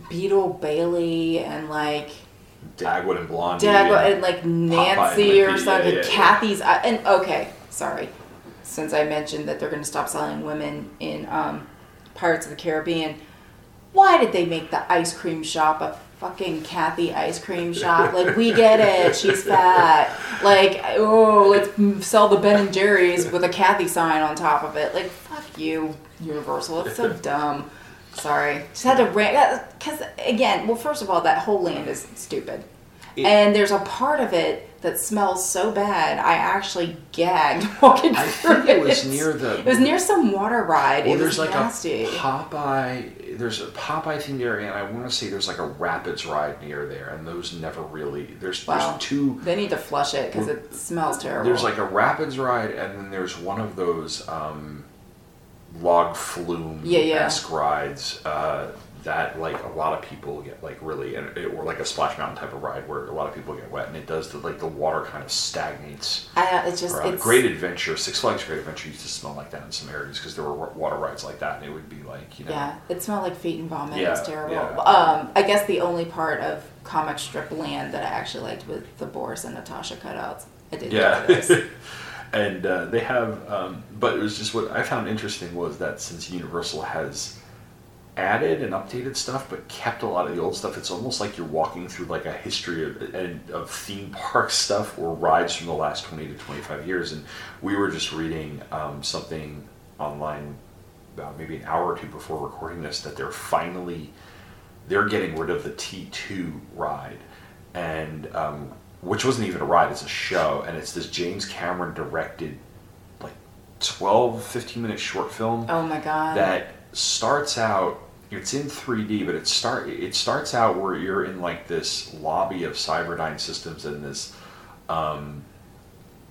Beetle Bailey and like Dagwood and Blondie. Dagwood and- and like Popeye and Nancy or something. yeah, yeah. Cathy's I- and okay, sorry. Since I mentioned that they're going to stop selling women in um, Pirates of the Caribbean, why did they make the ice cream shop a fucking Cathy ice cream shop? Like we get it, she's *laughs* fat. Like oh, let's sell the Ben and Jerry's with a Cathy sign on top of it. Like fuck you, Universal. It's so *laughs* dumb. Sorry, just had to rant because again, well, first of all, that whole land is stupid, It- and there's a part of it that smells so bad. I actually gagged *laughs* walking I through think it was near the. It was near some water ride. Well, it was there's like nasty. a Popeye. There's a Popeye themed area, and I want to say there's like a Rapids ride near there, and those never really. There's Wow. there's two. They need to flush it because it smells terrible. There's like a Rapids ride, and then there's one of those um, log flume Yeah, yeah. esque rides uh, that like a lot of people get like really, and it, or like a Splash Mountain type of ride where a lot of people get wet, and it does the like the water kind of stagnates. I, it's just it's Great Adventure, Six Flags Great Adventure used to smell like that in some areas because there were water rides like that, and it would be like you know. Yeah, it smelled like feet and vomit. it was terrible. yeah. Um, I guess the only part of comic strip land that I actually liked was the Boris and Natasha cutouts. I did Yeah. *laughs* and uh, they have, um, but it was just what I found interesting was that since Universal has added and updated stuff, but kept a lot of the old stuff, it's almost like you're walking through like a history of, of theme park stuff or rides from the last 20 to 25 years. And we were just reading um, something online about maybe an hour or two before recording this that they're finally they're getting rid of the T2 ride, and um, which wasn't even a ride, it's a show, and it's this James Cameron directed, like 12, 15 minute short film oh my god. that starts out. It's in 3D, but it start it starts out where you're in like this lobby of Cyberdyne Systems, and this um,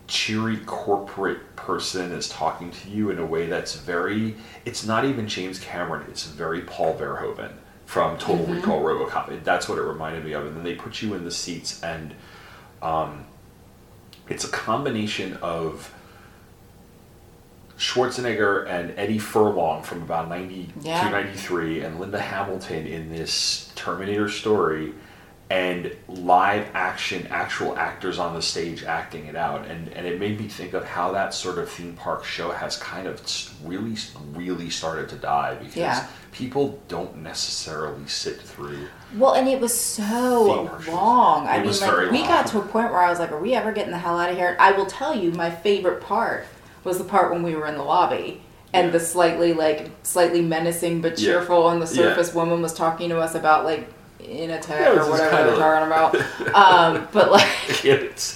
cheery corporate person is talking to you in a way that's very. It's not even James Cameron. It's very Paul Verhoeven from Total Recall RoboCop. It- That's what it reminded me of. And then they put you in the seats, and um, it's a combination of Schwarzenegger and Eddie Furlong from about 92, Yeah. 93, and Linda Hamilton in this Terminator story, and live action, actual actors on the stage acting it out. And, and it made me think of how that sort of theme park show has kind of really, really started to die because Yeah. people don't necessarily sit through. Well, and it was so long. I mean, like we long. got to a point where I was like, "Are we ever getting the hell out of here?" I will tell you, my favorite part was the part when we were in the lobby and Yeah. the slightly like slightly menacing but Yeah. cheerful on the Yeah. surface woman was talking to us about like in attack Yeah, or whatever kinda- talking about. *laughs* um, but like *laughs* It's,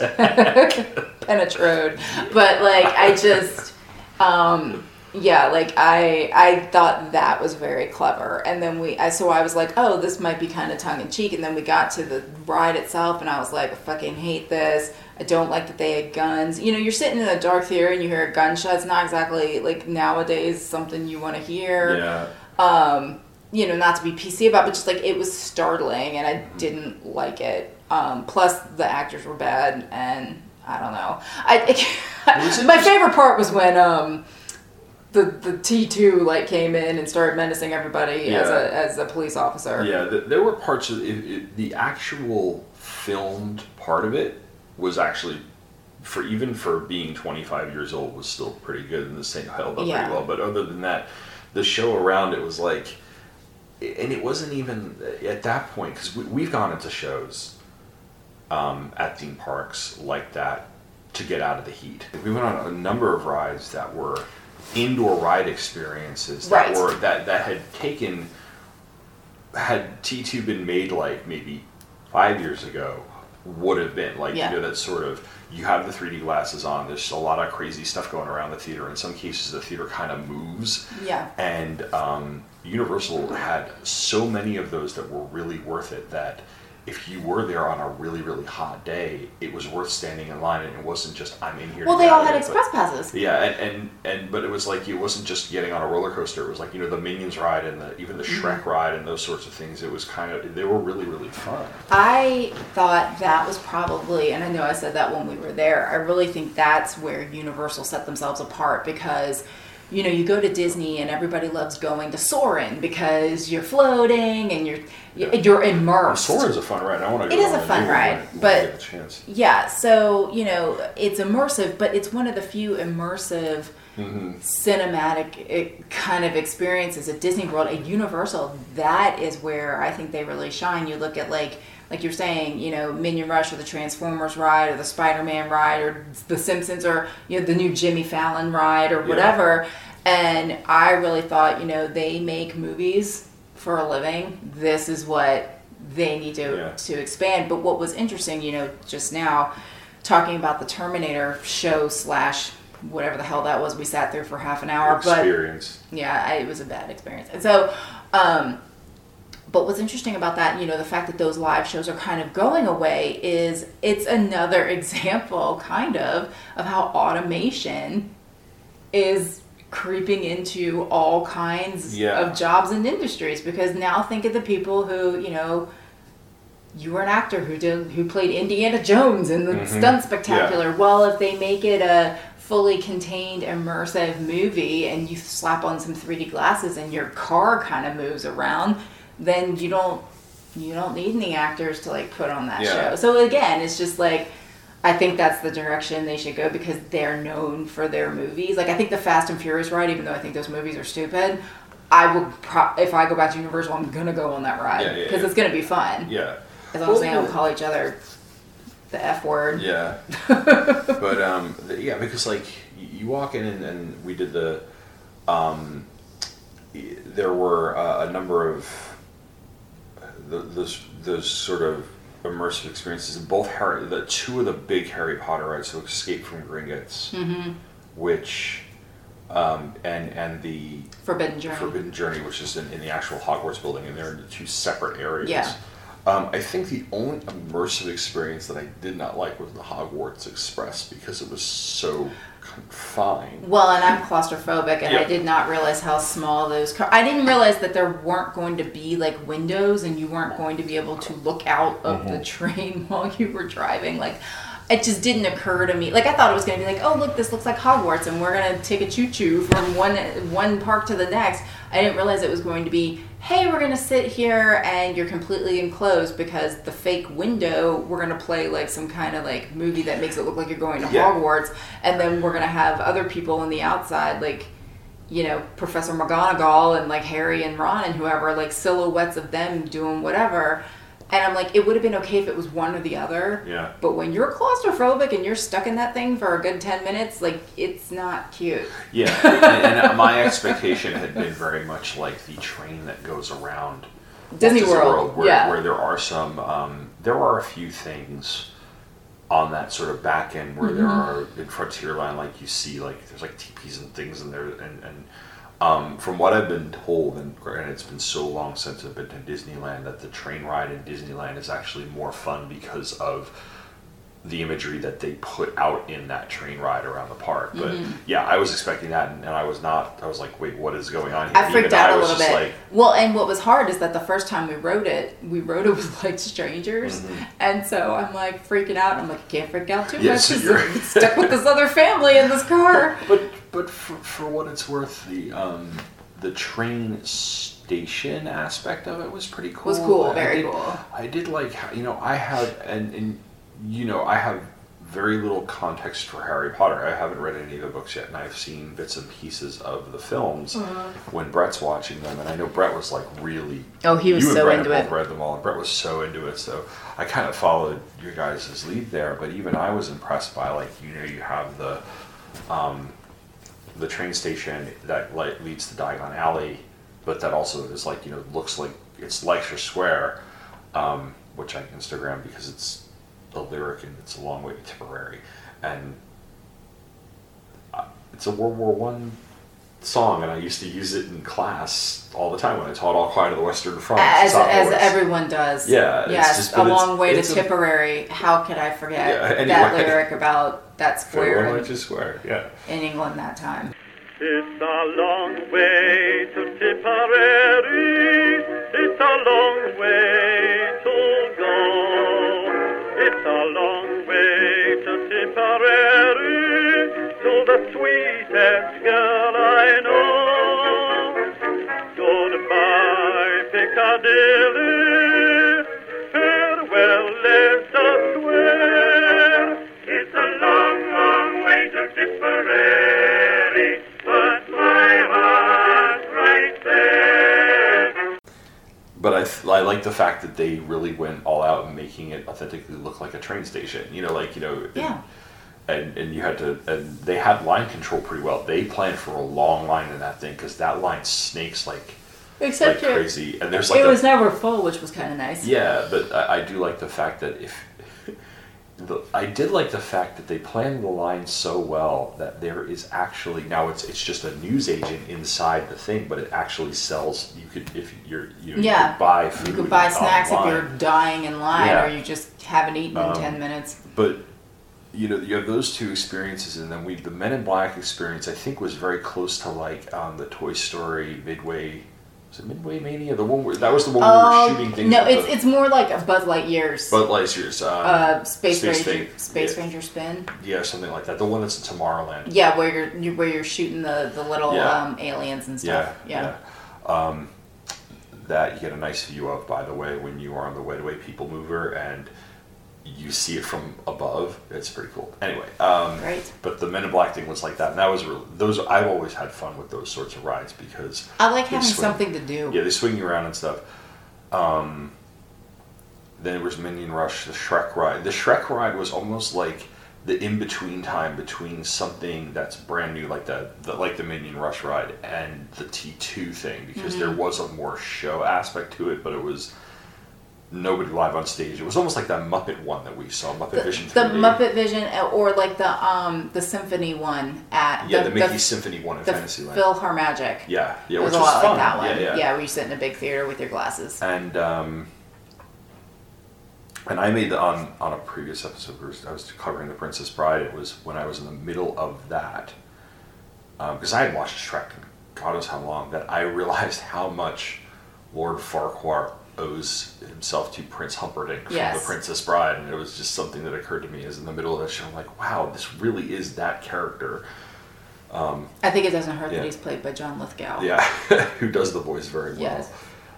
penetrode. But like I just um yeah, like I I thought that was very clever. And then we I so I was like, "Oh, this might be kind of tongue in cheek." And then we got to the ride itself and I was like, "I fucking hate this. I don't like that they had guns." You know, you're sitting in a dark theater and you hear a gunshot. It's not exactly like nowadays something you want to hear yeah. um, you know, not to be PC about, but just like it was startling and I didn't like it. Um, plus the actors were bad and I don't know. I *laughs* it my favorite part was when um the the T two like came in and started menacing everybody as a as a police officer. Yeah, th- there were parts of it, it, the actual filmed part of it was actually, for even for being 25 years old, was still pretty good and the same held up Yeah. pretty well. But other than that, the show around it was like, and it wasn't even at that point because we, we've gone into shows um, at theme parks like that to get out of the heat. We went on a number of rides that were indoor ride experiences that Right. were that that had taken had T2 been made like maybe five years ago, would have been. Like Yeah. you know that sort of you have the 3D glasses on. There's a lot of crazy stuff going around the theater. In some cases, the theater kind of moves. Yeah. And um, Universal had so many of those that were really worth it that if you were there on a really really hot day, it was worth standing in line, and it wasn't just I'm in here. Well, they all had it," but- express passes. yeah, and, and and but it was like it wasn't just getting on a roller coaster. It was like you know the Minions ride and the even the Mm-hmm. Shrek ride and those sorts of things. It was kind of they were really really fun. I thought that was probably, and I know I said that when we were there, I really think that's where Universal set themselves apart because, you know, you go to Disney and everybody loves going to Soarin' because you're floating and you're you're immersed. Soarin's a fun ride. I want to. It is a fun ride, but- get a chance. Yeah, so you know it's immersive, but it's one of the few immersive cinematic eh, kind of experiences at Disney World. At Universal, that is where I think they really shine. You look at like like you're saying, you know, Minion Rush or the Transformers ride or the Spider-Man ride or the Simpsons or you know the new Jimmy Fallon ride or whatever. And I really thought, you know, they make movies for a living. This is what they need to Yeah. to expand. But what was interesting, you know, just now talking about the Terminator show slash whatever the hell that was, we sat there for half an hour. But Experience. yeah, I, it was a bad experience. And so, um, but what's interesting about that, you know, the fact that those live shows are kind of going away is it's another *laughs* example, kind of, of how automation is creeping into all kinds Yeah. of jobs and industries. Because now think of the people who, you know, you were an actor who did who played Indiana Jones in the Mm-hmm. stunt spectacular. Well, if they make it a fully contained immersive movie and you slap on some 3D glasses and your car kind of moves around, then you don't you don't need any actors to like put on that Yeah. show. So again, it's just like I think that's the direction they should go because they're known for their movies. Like I think the Fast and Furious ride, even though I think those movies are stupid, I will pro- if I go back to Universal, I'm gonna go on that ride Yeah, yeah, because yeah. it's gonna be fun. Yeah. As long as they don't call each other the F word. Yeah, *laughs* but um, the, yeah, because like you walk in and, and we did the, um, there were uh, a number of th those those sort of immersive experiences. Both Harry, the two of the big Harry Potter rides, so Escape from Gringotts, which, um, and and the Forbidden Journey. Forbidden Journey, which is in, in the actual Hogwarts building, and they're in two separate areas. Yeah. Um, I think the only immersive experience that I did not like was the Hogwarts Express because it was so confined. Well, and I'm claustrophobic, and I did not realize how small those. Car- I didn't realize that there weren't going to be like windows, and you weren't going to be able to look out of Mm-hmm. the train *laughs* while you were driving. Like, it just didn't occur to me. Like, I thought it was going to be like, oh, look, this looks like Hogwarts, and we're going to take a choo choo from one one park to the next. I didn't realize it was going to be, hey, we're to sit here, and you're completely enclosed because the fake window. We're to play like some kind of like movie that makes it look like you're going to Yeah. Hogwarts, and then we're to have other people on the outside, like you know, Professor McGonagall and like Harry and Ron and whoever, like silhouettes of them doing whatever. And I'm like, it would have been okay if it was one or the other. Yeah. But when you're claustrophobic and you're stuck in that thing for a good 10 minutes, like, it's not cute. Yeah, and, and my expectation had been very much like the train that goes around Disney Walt World, where, yeah. where there are some, um, there are a few things on that sort of back end where there Mm-hmm. are in Frontierland, like you see, like there's like teepees and things in there, and and um, from what I've been told, and granted it's been so long since I've been to Disneyland, that the train ride in Disneyland is actually more fun because of the imagery that they put out in that train ride around the park. But Mm-hmm. yeah, I was expecting that, and, and I was not. I was like, wait, what is going on here? I freaked even out I a little bit. Like, well, and what was hard is that the first time we rode it, we rode it *laughs* with like strangers, Mm-hmm. and so I'm like freaking out. I'm like, I can't freak out too Yeah, much. so you're- stuck with this other family in this car. *laughs* but but for, for what it's worth, the um, the train station aspect of it was pretty cool. Was cool, I- I very did- cool. I did like how- you know I had and and you know I have very little context for Harry Potter. I haven't read any of the books yet, and I've seen bits and pieces of the films Uh-huh. when Brett's watching them, and I know Brett was like really. Oh, he was you and so Brett into have it. both read them all, and Brett was so into it. So I kind of followed your guys' lead there, but even I was impressed by like you know you have the um, the train station that like leads to Diagon Alley, but that also is like you know looks like it's Leicester Square, um, which I Instagram because it's a lyric and it's a long way to Tipperary, and uh, it's a World War One song, and I used to use it in class all the time when I taught All Quiet on the Western Front. As, as everyone does. Yeah, it's Yes, just- a but it's- long way to it's a- Tipperary. How could I forget Yeah, that lyric about that square Fair in, Manchester Square. Yeah. in England that time? It's a long way to Tipperary. It's a long way to go. It's a long way to Tipperary to the sweetest girl I know. Goodbye, Piccadilly. Th- I like the fact that they really went all out in making it authentically look like a train station. You know, like you know, and, Yeah. and and you had to, and they had line control pretty well. They planned for a long line in that thing because that line snakes like Except like crazy, and there's like it a, was never full, which was kind of nice. yeah, but I, I do like the fact that if the, I did like the fact that they planned the line so well that there is actually now it's it's just a news agent inside the thing, but it actually sells. You could if you're you, Yeah. you could buy food. You could buy snacks if you're dying in line Yeah. or you just haven't eaten in Um, 10 minutes. but you know you have those two experiences and then we the men in black experience i think was very close to like um, the toy story midway was it midway mania the one where that was the one where we were shooting things Um, no, it's the, it's more like a Buzz Lightyear's Bud Lightyear's um, uh, Space, Space Ranger Space yeah. Ranger spin. yeah something like that the one that's in tomorrowland Yeah, where you're where you're shooting the the little Yeah. um, aliens and stuff. Yeah. yeah, Um, that you get a nice view of by the way when you are on the way to way people mover and you see it from above it's pretty cool anyway um, Great. But the Men in Black thing was like that, and that was really those. I've always had fun with those sorts of rides because I like having swing- something to do. Yeah, they swing you around and stuff. Um, then there was Minion Rush, the Shrek ride. The Shrek ride was almost like the in between time between something that's brand new, like the, the like the Minion Rush ride, and the T two thing, because there Mm-hmm. was a more show aspect to it, but it was nobody live on stage. It was almost like that Muppet one that we saw, Muppet The, Vision. the 3D. Muppet Vision uh, or like the um the symphony one at Yeah, the, Mickey Symphony one in the Fantasyland. Philharmagic. Yeah, yeah, it which was a was lot fun. like that one. Yeah, yeah. where you sit in a big theater with your glasses. And um, and I made the, on on a previous episode where I was covering the Princess Bride. It was when I was in the middle of that because I had watched Shrek God knows how long that I *laughs* realized how much Lord Farquaad owes himself to Prince Humperdinck from Yes. the Princess Bride, and it was just something that occurred to me as in the middle of that show. I'm like, wow, this really is that character. I think it doesn't hurt Yeah. that he's played by John Lithgow. Yeah, *laughs* who does the voice very well. Yes.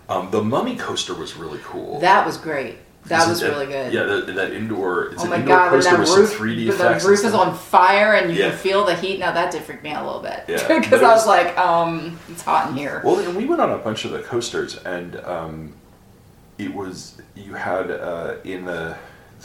Um, the Mummy coaster was really cool. That was great. That was it- really good. Yeah, that, that indoor. It's Oh my indoor god, coaster that with roof, some 3D the effects. and roof is on fire and you Yeah. can feel the heat. Now that did freak me out a little bit. Yeah, *laughs* Because I was was- like, um, it's hot in here. Well, and we went on a bunch of the coasters, and um, it was you had uh, in the.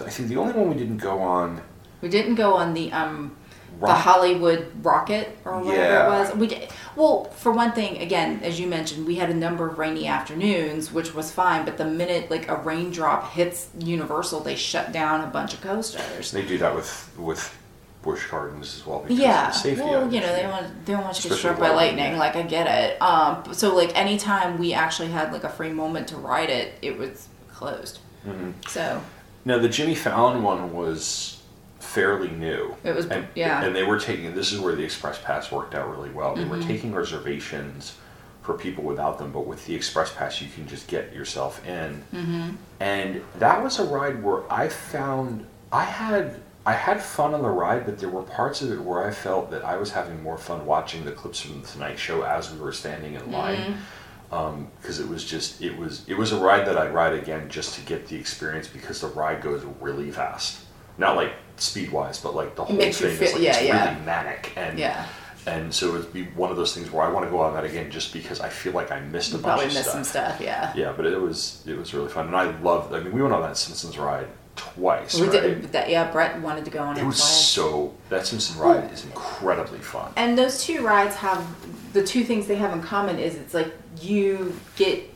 I think the only one we didn't go on. We didn't go on the um the Hollywood rocket or whatever Yeah. it was. We did, well, for one thing, again, as you mentioned, we had a number of rainy afternoons, which was fine. But the minute like a raindrop hits Universal, they shut down a bunch of coasters. They do that with with Busch Gardens as well. Because Yeah, of safety. well, you know, items. they want they don't want you to get struck by lightning. Like I get it. Um, so like anytime we actually had like a free moment to ride it, it was closed. Mm-hmm. So Now the Jimmy Fallon one was fairly new. It was- and, yeah. And they were taking this is where the Express Pass worked out really well. They Mm-hmm. were taking reservations for people without them, but with the Express Pass you can just get yourself in. Mm-hmm. And that was a ride where I found I had I had fun on the ride, but there were parts of it where I felt that I was having more fun watching the clips from the Tonight Show as we were standing in line mm-hmm. um, because it was just it was it was a ride that I'd ride again just to get the experience because the ride goes really fast. Not like speed wise, but like the whole thing feel- is like yeah, it's yeah. really manic and Yeah. and so it'd be one of those things where I want to go on that again just because I feel like I missed a you bunch probably of missed stuff. some stuff. Yeah. Yeah, but it was it was really fun and I loved. I mean, we went on that Simpsons ride twice. We right? did that. Yeah, Brett wanted to go on It it was twice. so that Simpson ride is incredibly fun. And those two rides have the two things they have in common is it's like you get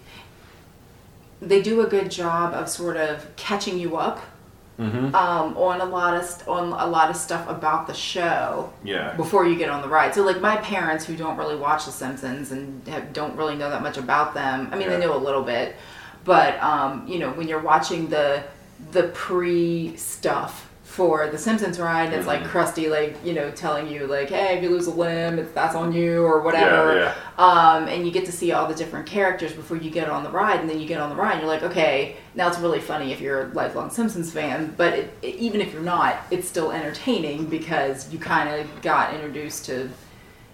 they do a good job of sort of catching you up Mm-hmm. um, on a lot of st- on a lot of stuff about the show Yeah. before you get on the ride. So like my parents who don't really watch The Simpsons and have, don't really know that much about them. I mean, Yeah. they know a little bit, but um, you know when you're watching the the pre stuff for the Simpsons ride, it's like Mm-hmm. Krusty like you know telling you like, hey, if you lose a limb, it's, that's on you or whatever. Yeah, Um, and you get to see all the different characters before you get on the ride, and then you get on the ride, and you're like, okay, now it's really funny if you're a lifelong Simpsons fan, but it, it- even if you're not, it's still entertaining because you kind of got introduced to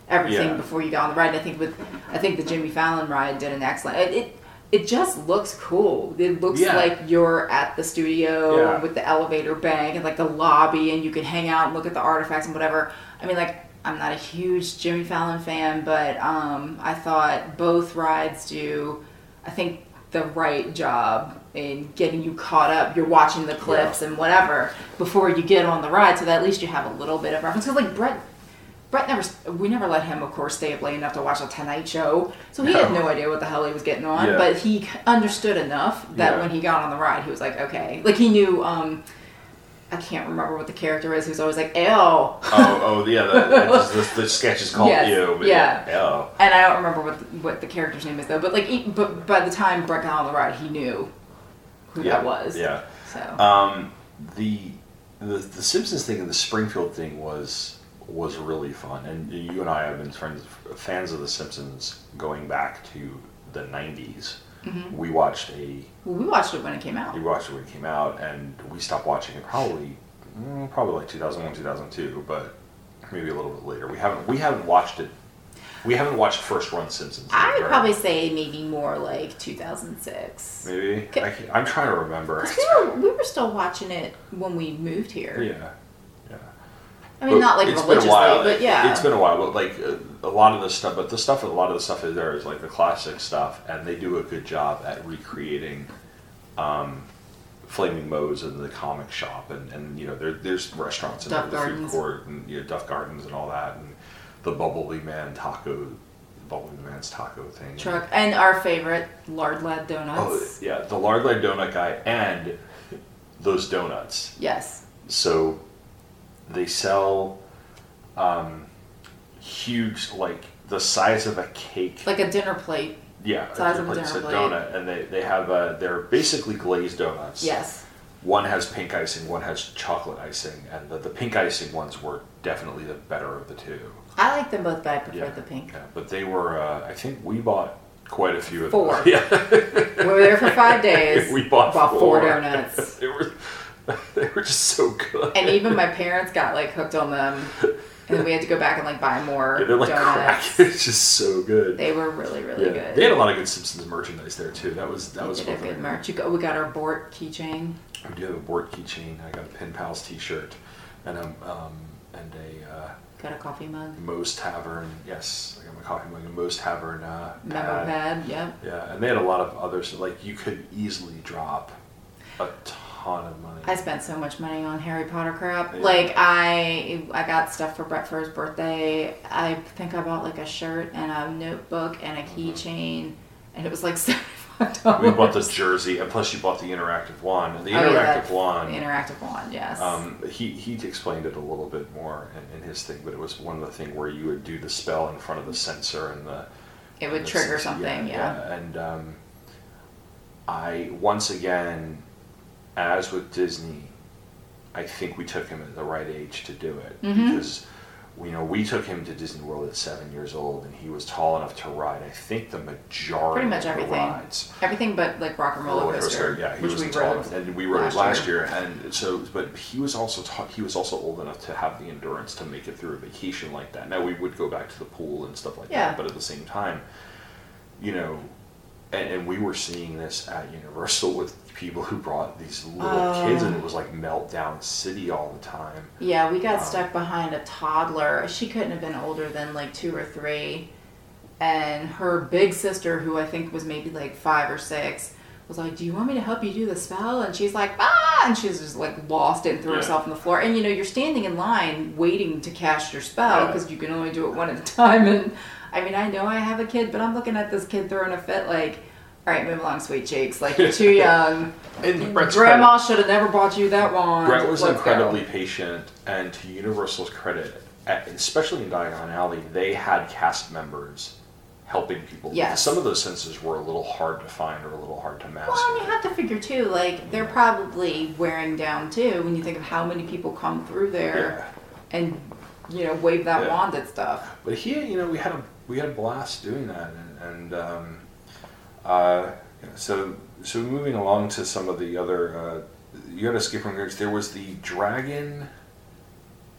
everything Yeah. before you got on the ride. And I think with, I think the Jimmy Fallon ride did an excellent. It, it, it just looks cool. It looks Yeah. like you're at the studio Yeah. with the elevator bank and like the lobby, and you can hang out and look at the artifacts and whatever. I mean, like I'm not a huge Jimmy Fallon fan, but um, I thought both rides do, I think, the right job in getting you caught up. You're watching the clips and whatever before you get on the ride, so that at least you have a little bit of reference. Because like Brett, Brett never, we never let him, of course, stay up late enough to watch the Tonight Show, so he had No. no idea what the hell he was getting on. Yeah. But he understood enough that Yeah. when he got on the ride, he was like, okay, like he knew. um I can't remember what the character is. Who's always like, "Ew," Oh, oh, yeah. The, the, the sketch is called Yes, you. but yeah. Oh. and I don't remember what the, what the character's name is though. But like, he, but by the time Brett got on the ride, he knew who Yeah. that was. Yeah. So Um, the, the the Simpsons thing and the Springfield thing was was really fun, and you and I have been friends, fans of the Simpsons going back to the '90s. Mm-hmm. We watched a well, we watched it when it came out. we watched it when it came out, and we stopped watching it probably mm, probably like 2001, 2002, but maybe a little bit later. We haven't we haven't watched it. We haven't watched first run Simpsons. I would probably say maybe more like 2006. maybe. I I'm trying to remember. We were, we were still watching it when we moved here. Yeah. I mean, But not like it's been a while. but yeah. It's been a while, but like a lot of the stuff, but the stuff, a lot of the stuff is there is like the classic stuff, and they do a good job at recreating um, Flaming Moe's and the comic shop, and, and you know there, there's restaurants and Duff the food court and you know, Duff Gardens and all that, and the Bumblebee Man taco, Bumblebee Man's taco thing. truck and our favorite lard lad donuts. Oh yeah, the lard lard donut guy and those donuts. Yes. So they sell um, huge, like the size of a cake. Like a dinner plate. yeah, size of a dinner plate. donut, and they they have uh, they're basically glazed donuts. Yes. One has pink icing, one has chocolate icing, and the, the pink icing ones were definitely the better of the two. I like them both, but I prefer Yeah, the pink. Yeah, but they were. Uh, I think we bought quite a few of Four. them. *laughs* Yeah. We were there for five *laughs* days. we bought, bought four four donuts. *laughs* *laughs* they were just so good. And even my parents got like hooked on them. And then we had to go back and like buy more *laughs* Yeah, they're like donuts. crack. *laughs* It's just so good. They were really, really Yeah. good. They had a lot of good Simpsons merchandise there too. That was that They was did what good merch. You got, we got our Bort keychain. We do have a Bort keychain. I got a Pin Pals T-shirt, and a um, and a uh, Got a coffee mug. Moe's Tavern. Yes, I got my coffee mug. A Moe's Tavern uh, Memo pad. pad. Yep. Yeah, and they had a lot of others. Like you could easily drop a ton of money. I spent so much money on Harry Potter crap. Yeah. Like I, I got stuff for Brett for his birthday. I think I bought like a shirt and a notebook and a keychain, and it was like seventy five dollars. *laughs* we bought the jersey, and plus you bought the interactive wand. And the Oh, yeah, interactive that- wand. The interactive wand, yes. Um, he he explained it a little bit more in, in his thing, but it was one of the thing where you would do the spell in front of the sensor and the it would trigger sensor- something, yeah. And um, I once again, as with Disney, I think we took him at the right age to do it Mhm. because you know we took him to Disney World at seven years old, and he was tall enough to ride. I think the majority Pretty much of everything. rides. Everything but like rock and roller coaster, yeah, he which was we tall, rode. and we rode last last year. year. and so, but he was also ta- he was also old enough to have the endurance to make it through a vacation like that. Now we would go back to the pool and stuff like Yeah. that, but at the same time, you know, and, and we were seeing this at Universal *laughs* with people who brought these little kids, and it was like meltdown city all the time. Yeah, we got Um, stuck behind a toddler. She couldn't have been older than like two or three. And her big sister, who I think was maybe like five or six, was like, Do you want me to help you do the spell? And she's like, Ah! And she's just like lost it and threw Yeah. herself on the floor. And you know, you're standing in line waiting to cast your spell Yeah. because you can only do it one at a time. And I mean, I know I have a kid, but I'm looking at this kid throwing a fit like, All right, move along, sweet cheeks. Like you're too *laughs* young. And Brett's Grandma should have never bought you that wand. Brett was Let's incredibly go. patient, and to Universal's credit, especially in Diagon Alley, they had cast members helping people. Yes. Some of those senses were a little hard to find or a little hard to master. Well, and you have to figure too, like they're probably wearing down too when you think of how many people come through there and you know wave that Yeah. wand at stuff. But here, you know, we had a we had a blast doing that, and, and um, uh, so so moving along to some of the other, uh, you had escape from Gringotts. There was the dragon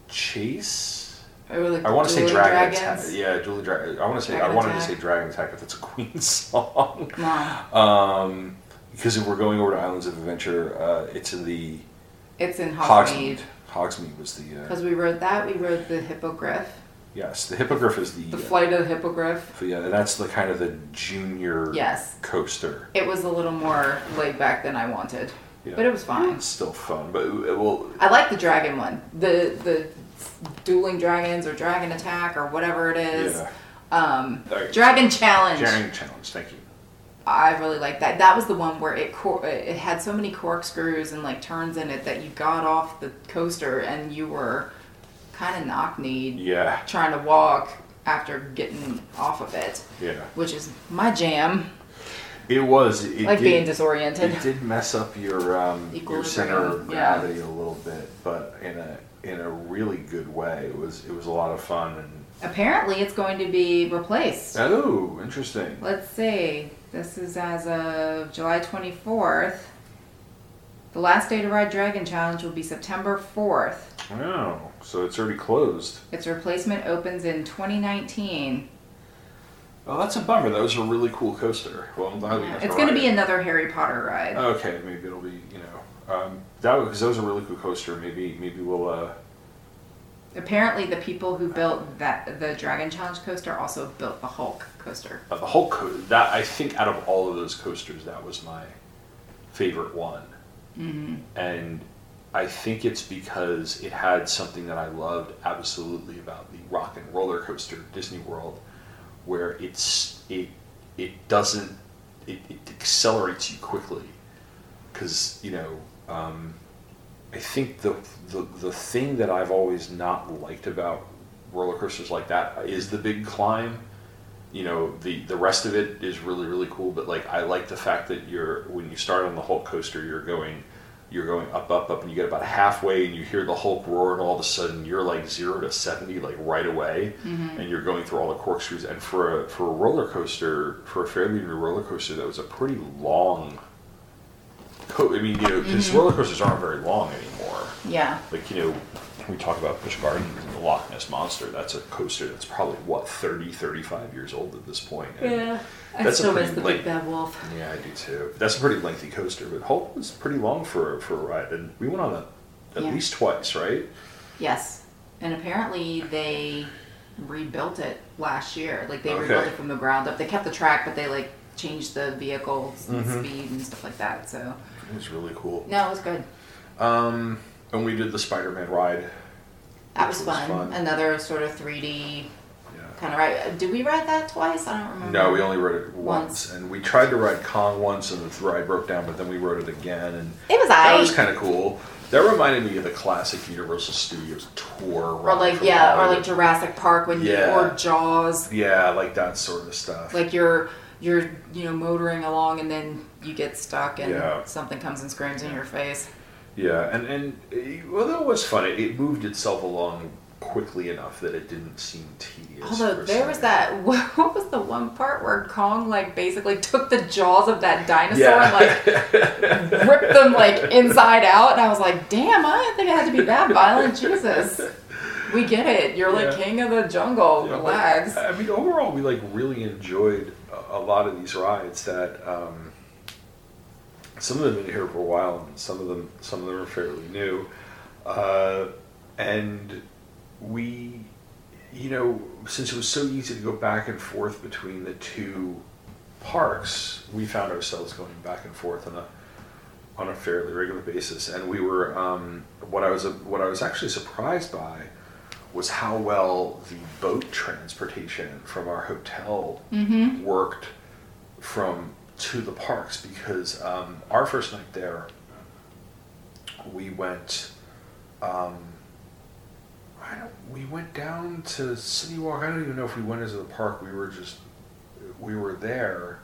chase. Or like I want to say dragon attack. Yeah, Dueling Dragon. I want to say Dragon I wanted to say dragon attack, but that's a *laughs* Queen song. No, Um, because if we're going over to Islands of Adventure, uh, it's in the it's in Hogsmeade. Hogsmeade. Hogsmeade was the uh, Because we rode that, we rode the hippogriff, yes. The hippogriff is the, the uh, flight of the hippogriff. yeah, that's the kind of the junior Yes. coaster. It was a little more laid back than I wanted, Yeah. but it was fine. It's still fun, but it, well, I like the dragon one, the the dueling dragons or dragon attack or whatever it is. yeah. Um, Alright. dragon challenge. Dragon challenge. Thank you. I really like that. That was the one where it cor- it had so many corkscrews and like turns in it that you got off the coaster and you were kind of knock kneed Yeah, trying to walk after getting off of it, yeah. which is my jam. It was. It like did, being disoriented. It did mess up your um, your center of Equilibrium, yeah. gravity a little bit, but in a in a really good way. It was it was a lot of fun and Apparently, it's going to be replaced. oh, interesting. Let's see. This is as of July 24th. The last day to ride Dragon Challenge will be September 4th. Oh, so it's already closed. Its replacement opens in 2019. Oh, that's a bummer. That was a really cool coaster. Well, I'm glad we got It's going to ride be it. another Harry Potter ride. Okay, maybe it'll be you know um, that because that was a really cool coaster. Maybe maybe we'll uh, Apparently, the people who built that the Dragon Challenge coaster also built the Hulk coaster. uh, the whole co- that I think out of all of those coasters, that was my favorite one. Mm-hmm. And I think it's because it had something that I loved absolutely about the Rock and Roller Coaster Disney World, where it's it it doesn't it, it accelerates you quickly, because you know um, I think the, the the thing that I've always not liked about roller coasters like that is the big climb you know the the rest of it is really really cool but like i like the fact that you're when you start on the hulk coaster you're going you're going up up up and you get about halfway and you hear the hulk roar and all of a sudden you're like 0 to 70 like right away. Mm-hmm. And you're going through all the corkscrews. And for a for a roller coaster for a fairly new roller coaster that was a pretty long co- i mean you know because mm-hmm. roller coasters aren't very long anymore. Yeah. like you know we talk about Busch Gardens and the Loch Ness Monster. That's a coaster that's probably what 30, 35 years old at this point. And I That's a still miss the late- Big Bad Wolf. Yeah, I do too. That's a pretty lengthy coaster, but Hulk was pretty long for for a ride, and we went on that at Yeah. least twice, right? Yes. And apparently they rebuilt it last year. Like they Okay. rebuilt it from the ground up. They kept the track, but they like changed the vehicles and Mhm. speed and stuff like that. So It was really cool. no, it was good. Um, and we did the Spider-Man ride. That which was fun. Another sort of 3D Yeah. kind of ride. Did we ride that twice? I don't remember. No, we only rode it once, Once. and we tried to ride Kong once, and the ride broke down. But then we rode it again, and It was that I. was kind of cool. That reminded me of the classic Universal Studios tour. or like yeah, or like Jurassic Park when you Yeah. or Jaws. Yeah, like that sort of stuff. Like you're you're you know motoring along and then you get stuck and Yeah. something comes and screams in your face. Yeah, and and uh, although it was funny. it, moved itself along quickly enough that it didn't seem tedious. Although there was that, *laughs* what was the one part where Kong like basically took the jaws of that dinosaur Yeah. and like *laughs* ripped them like inside out, and I was like, damn, I didn't think it had to be that violent. Jesus, we get it. You're like king of the jungle. Yeah, but, Relax. I mean, overall, we like really enjoyed a, a lot of these rides. That um, some of them have been here for a while, and some of them some of them are fairly new. Uh, and we, you know, since it was so easy to go back and forth between the two parks, we found ourselves going back and forth on a on a fairly regular basis. And we were um, what I was what I was actually surprised by was how well the boat transportation from our hotel Mm-hmm. worked from to the parks because um, our first night there, we went. Um, I don't. We went down to City Walk. I don't even know if we went into the park. We were just. We were there.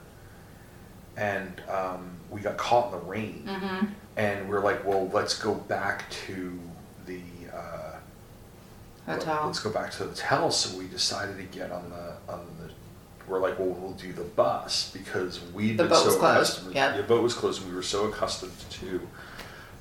And um, we got caught in the rain, Mm-hmm. and we are like, "Well, let's go back to the uh, Hotel. Let's go back to the hotel. So we decided to get on the on the. We're like, well, we'll do the bus because we The been boat so was closed, accustomed. yep. The boat was closed. and We were so accustomed to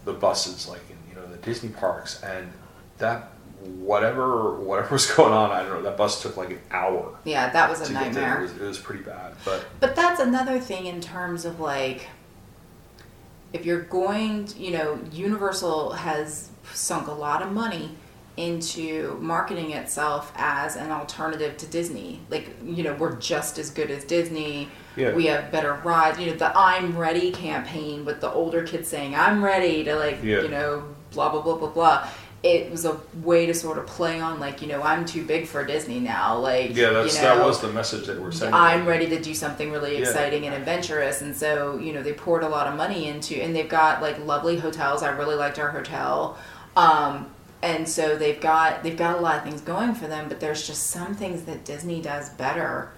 the buses, like in you know the Disney parks, and that whatever whatever *laughs* was going on, I don't know. That bus took like an hour Yeah, that was a to get there. nightmare. It was, it was pretty bad, but But that's another thing in terms of like, if you're going, to, you know, Universal has sunk a lot of money into marketing itself as an alternative to Disney. Like, you know, we're just as good as Disney. Yeah. We have better rides. You know, the I'm Ready campaign with the older kids saying, I'm ready to, like, Yeah. you know, blah, blah, blah, blah, blah. It was a way to sort of play on, like, you know, I'm too big for Disney now. Like, yeah, that's you know, that was the message that we're sending. I'm ready to do something really Yeah. exciting and adventurous. And so, you know, they poured a lot of money into, and they've got like lovely hotels. I really liked our hotel. Um, and so they've got they've got a lot of things going for them, but there's just some things that Disney does better.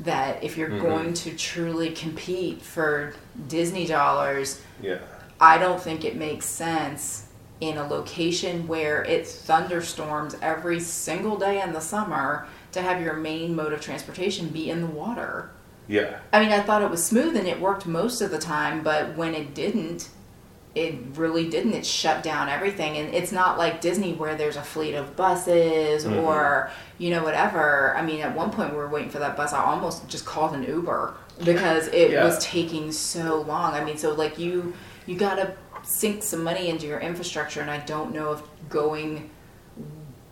That if you're Mhm. going to truly compete for Disney dollars, Yeah. I don't think it makes sense in a location where it thunderstorms every single day in the summer to have your main mode of transportation be in the water. Yeah. I mean, I thought it was smooth and it worked most of the time, but when it didn't, it really didn't. It shut down everything. And it's not like Disney where there's a fleet of buses Mhm. or, you know, whatever. I mean, at one point we were waiting for that bus. I almost just called an Uber because it Yeah. was taking so long. I mean, so like you, you got to sink some money into your infrastructure. And I don't know if going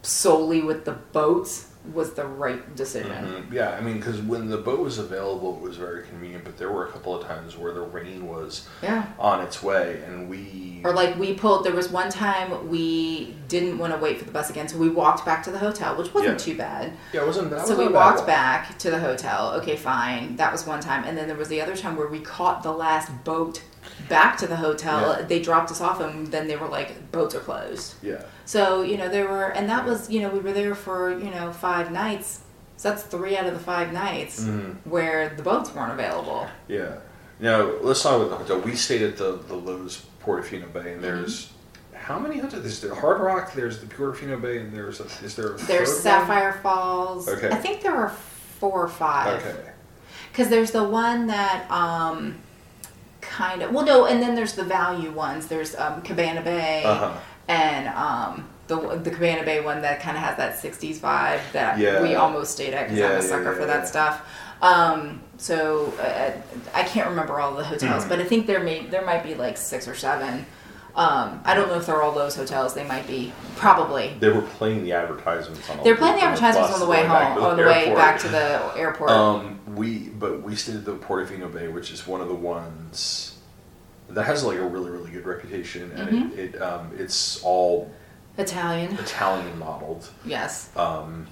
solely with the boats was the right decision. Mhm. Yeah, I mean, because when the boat was available, it was very convenient. But there were a couple of times where the rain was Yeah. on its way, and we Or like we pulled. There was one time we didn't want to wait for the bus again, so we walked back to the hotel, which wasn't Yeah. too bad. yeah, it wasn't that so was we not a bad walked back to the hotel. Okay, fine. That was one time, and then there was the other time where we caught the last boat back to the hotel. Yeah. They dropped us off, and then they were like, "Boats are closed." Yeah, So you know there were, and that was you know we were there for you know five nights. So that's three out of the five nights Mhm. where the boats weren't available. yeah. Now let's talk about the hotel. We stayed at the the Loews Portofino Bay, Mm-hmm. and there's how many hotels? Is the Hard Rock. There's the Portofino Bay, and there's a, is there a There's third one? Sapphire Falls. Okay. I think there were four or five. Okay. Because there's the one that um, kind of well no, and then there's the value ones. There's um, Cabana Bay Uh-huh. And um, the the Cabana Bay one that kind of has that '60s vibe that Yeah. we almost stayed at because Yeah, I'm a sucker yeah, for that stuff. Um, so uh, I can't remember all the hotels, Mhm. but I think there may there might be like six or seven. Um, I don't know if they're all those hotels. They might be probably. They were playing the advertisements on. They're playing the advertisements on the way home, the on the way airport. back to the airport. Um, we but we stayed at the Portofino Bay, which is one of the ones that has like a really really good reputation, and Mm-hmm. it, it um, it's all Italian. Italian modeled. Yes. Um,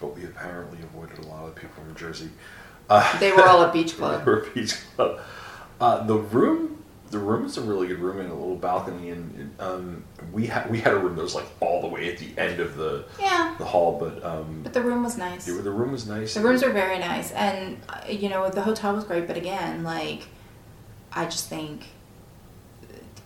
but we apparently avoided a lot of the people from Jersey. Uh, They were all at Beach *laughs* Club. they were at Beach Club. Uh, the room, the room is a really good room and a little balcony, and um, we had we had a room that was like all the way at the end of the Yeah. the hall, but um, But the room was nice. the, the room was nice. The rooms are very nice, and uh, you know the hotel was great. But again, like, I just think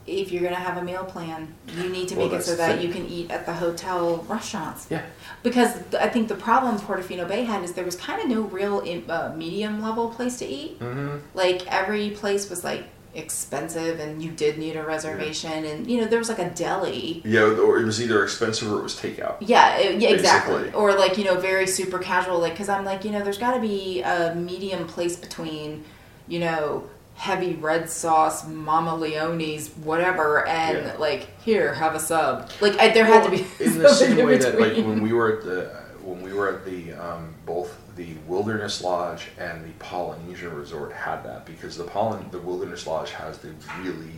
if you're gonna have a meal plan, you need to Well, make it so that you can eat at the hotel restaurants. Yeah. Because I think the problem Portofino Bay had is there was kind of no real uh, medium level place to eat. Mm-hmm. Like every place was like expensive, and you did need a reservation, and you know there was like a deli. Yeah, or it was either expensive or it was takeout. Yeah, it- yeah, exactly. Or like you know, very super casual. Like, because I'm like, you know, there's got to be a medium place between, you know, heavy red sauce, Mama Leone's, whatever, and Yeah. like here, have a sub. Like, I, there had to be in *laughs* the same way that like when we were at the when we were at the um, both the Wilderness Lodge and the Polynesian Resort had that because the Polyn the Wilderness Lodge has the really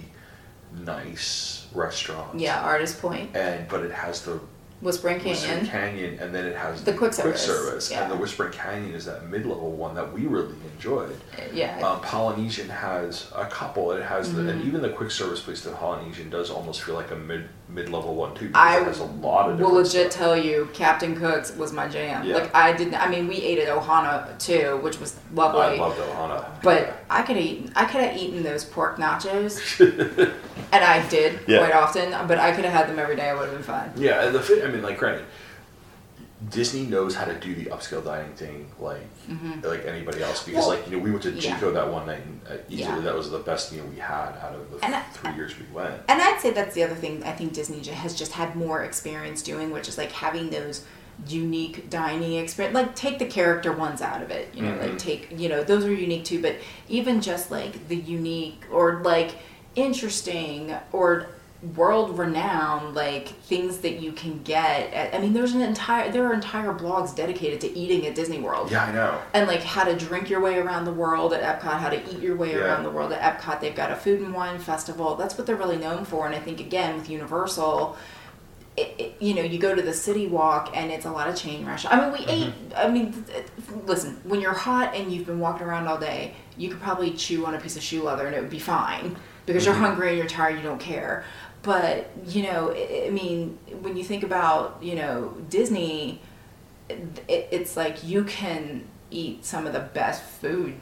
nice restaurant. yeah, Artist Point. And but it has the Whispering Whispering Canyon. Canyon, and then it has The quick quick service, service, yeah. and the Whispering Canyon is that mid-level one that we really enjoyed. Yeah. Um, Polynesian has a couple. It has Mm-hmm. and even the quick service place to Polynesian does almost feel like a mid mid-level one too. I has a lot of. will legit stuff. tell you, Captain Cook's was my jam. Yeah. Like I didn't. I mean, we ate at Ohana too, which was lovely. I loved Ohana. But I could have eaten. I could have eaten those pork nachos, *laughs* and I did Yeah. quite often. But I could have had them every day. I would have been fine. Yeah, and the fit. I mean, like, granted, Disney knows how to do the upscale dining thing like like anybody else because, Mm-hmm. Well, like, you know, we went to yeah. That one night, and uh, easily Yeah. that was the best meal we had out of the And I- three years we went. And I'd say that's the other thing I think Disney has just had more experience doing, which is like having those unique dining experience. Like take the character ones out of it, you know, Mm-hmm. like take you know those are unique too. But even just like the unique or like interesting or world renowned like things that you can get at, i mean there's an entire there are entire blogs dedicated to eating at disney world Yeah, I know. and like how to drink your way around the world at Epcot, how to eat your way Yeah. around the world at Epcot. They've got a food and wine festival. That's what they're really known for. And I think again with Universal, it, it, you know, you go to the City Walk and it's a lot of chain restaurants. I mean, we mm-hmm. ate. I mean, listen, when you're hot and you've been walking around all day, you could probably chew on a piece of shoe leather and it would be fine because mm-hmm. you're hungry and you're tired. You don't care. But you know, I mean, when you think about you know Disney it, it's like you can eat some of the best food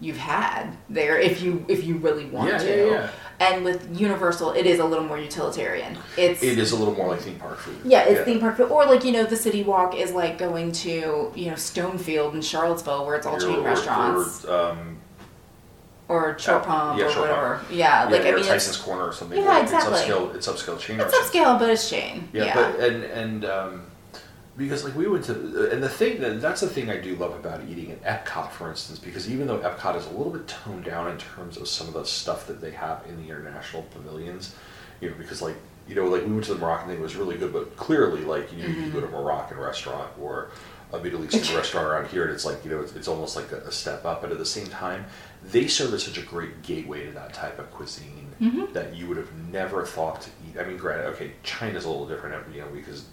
you've had there if you if you really want Yeah, to. yeah, yeah. And with Universal, it is a little more utilitarian. It's It is a little more like theme park food. yeah, it's theme park food, or like you know, the City Walk is like going to you know Stonefield in Charlottesville, where it's all chain restaurants, Or, um, or Short Pump, yeah, or Pump. whatever. Yeah, like yeah, I or mean, Tyson's it's, Corner or something. Yeah, like, exactly. It's upscale. It's upscale chain it's upscale, but it's chain. Yeah, Yeah, but and and um, because like we went to and the thing that that's the thing I do love about eating at Epcot, for instance, because even though Epcot is a little bit toned down in terms of some of the stuff that they have in the international pavilions, you know, because like you know, like we went to the Moroccan thing, it was really good, but clearly, like you know, you go to a Moroccan restaurant or a Middle Eastern *laughs* restaurant around here, and it's like you know, it's, it's almost like a, a step up, but at the same time, they serve as such a great gateway to that type of cuisine that you would have never thought to eat. I mean, granted, okay, China's a little different, you know, because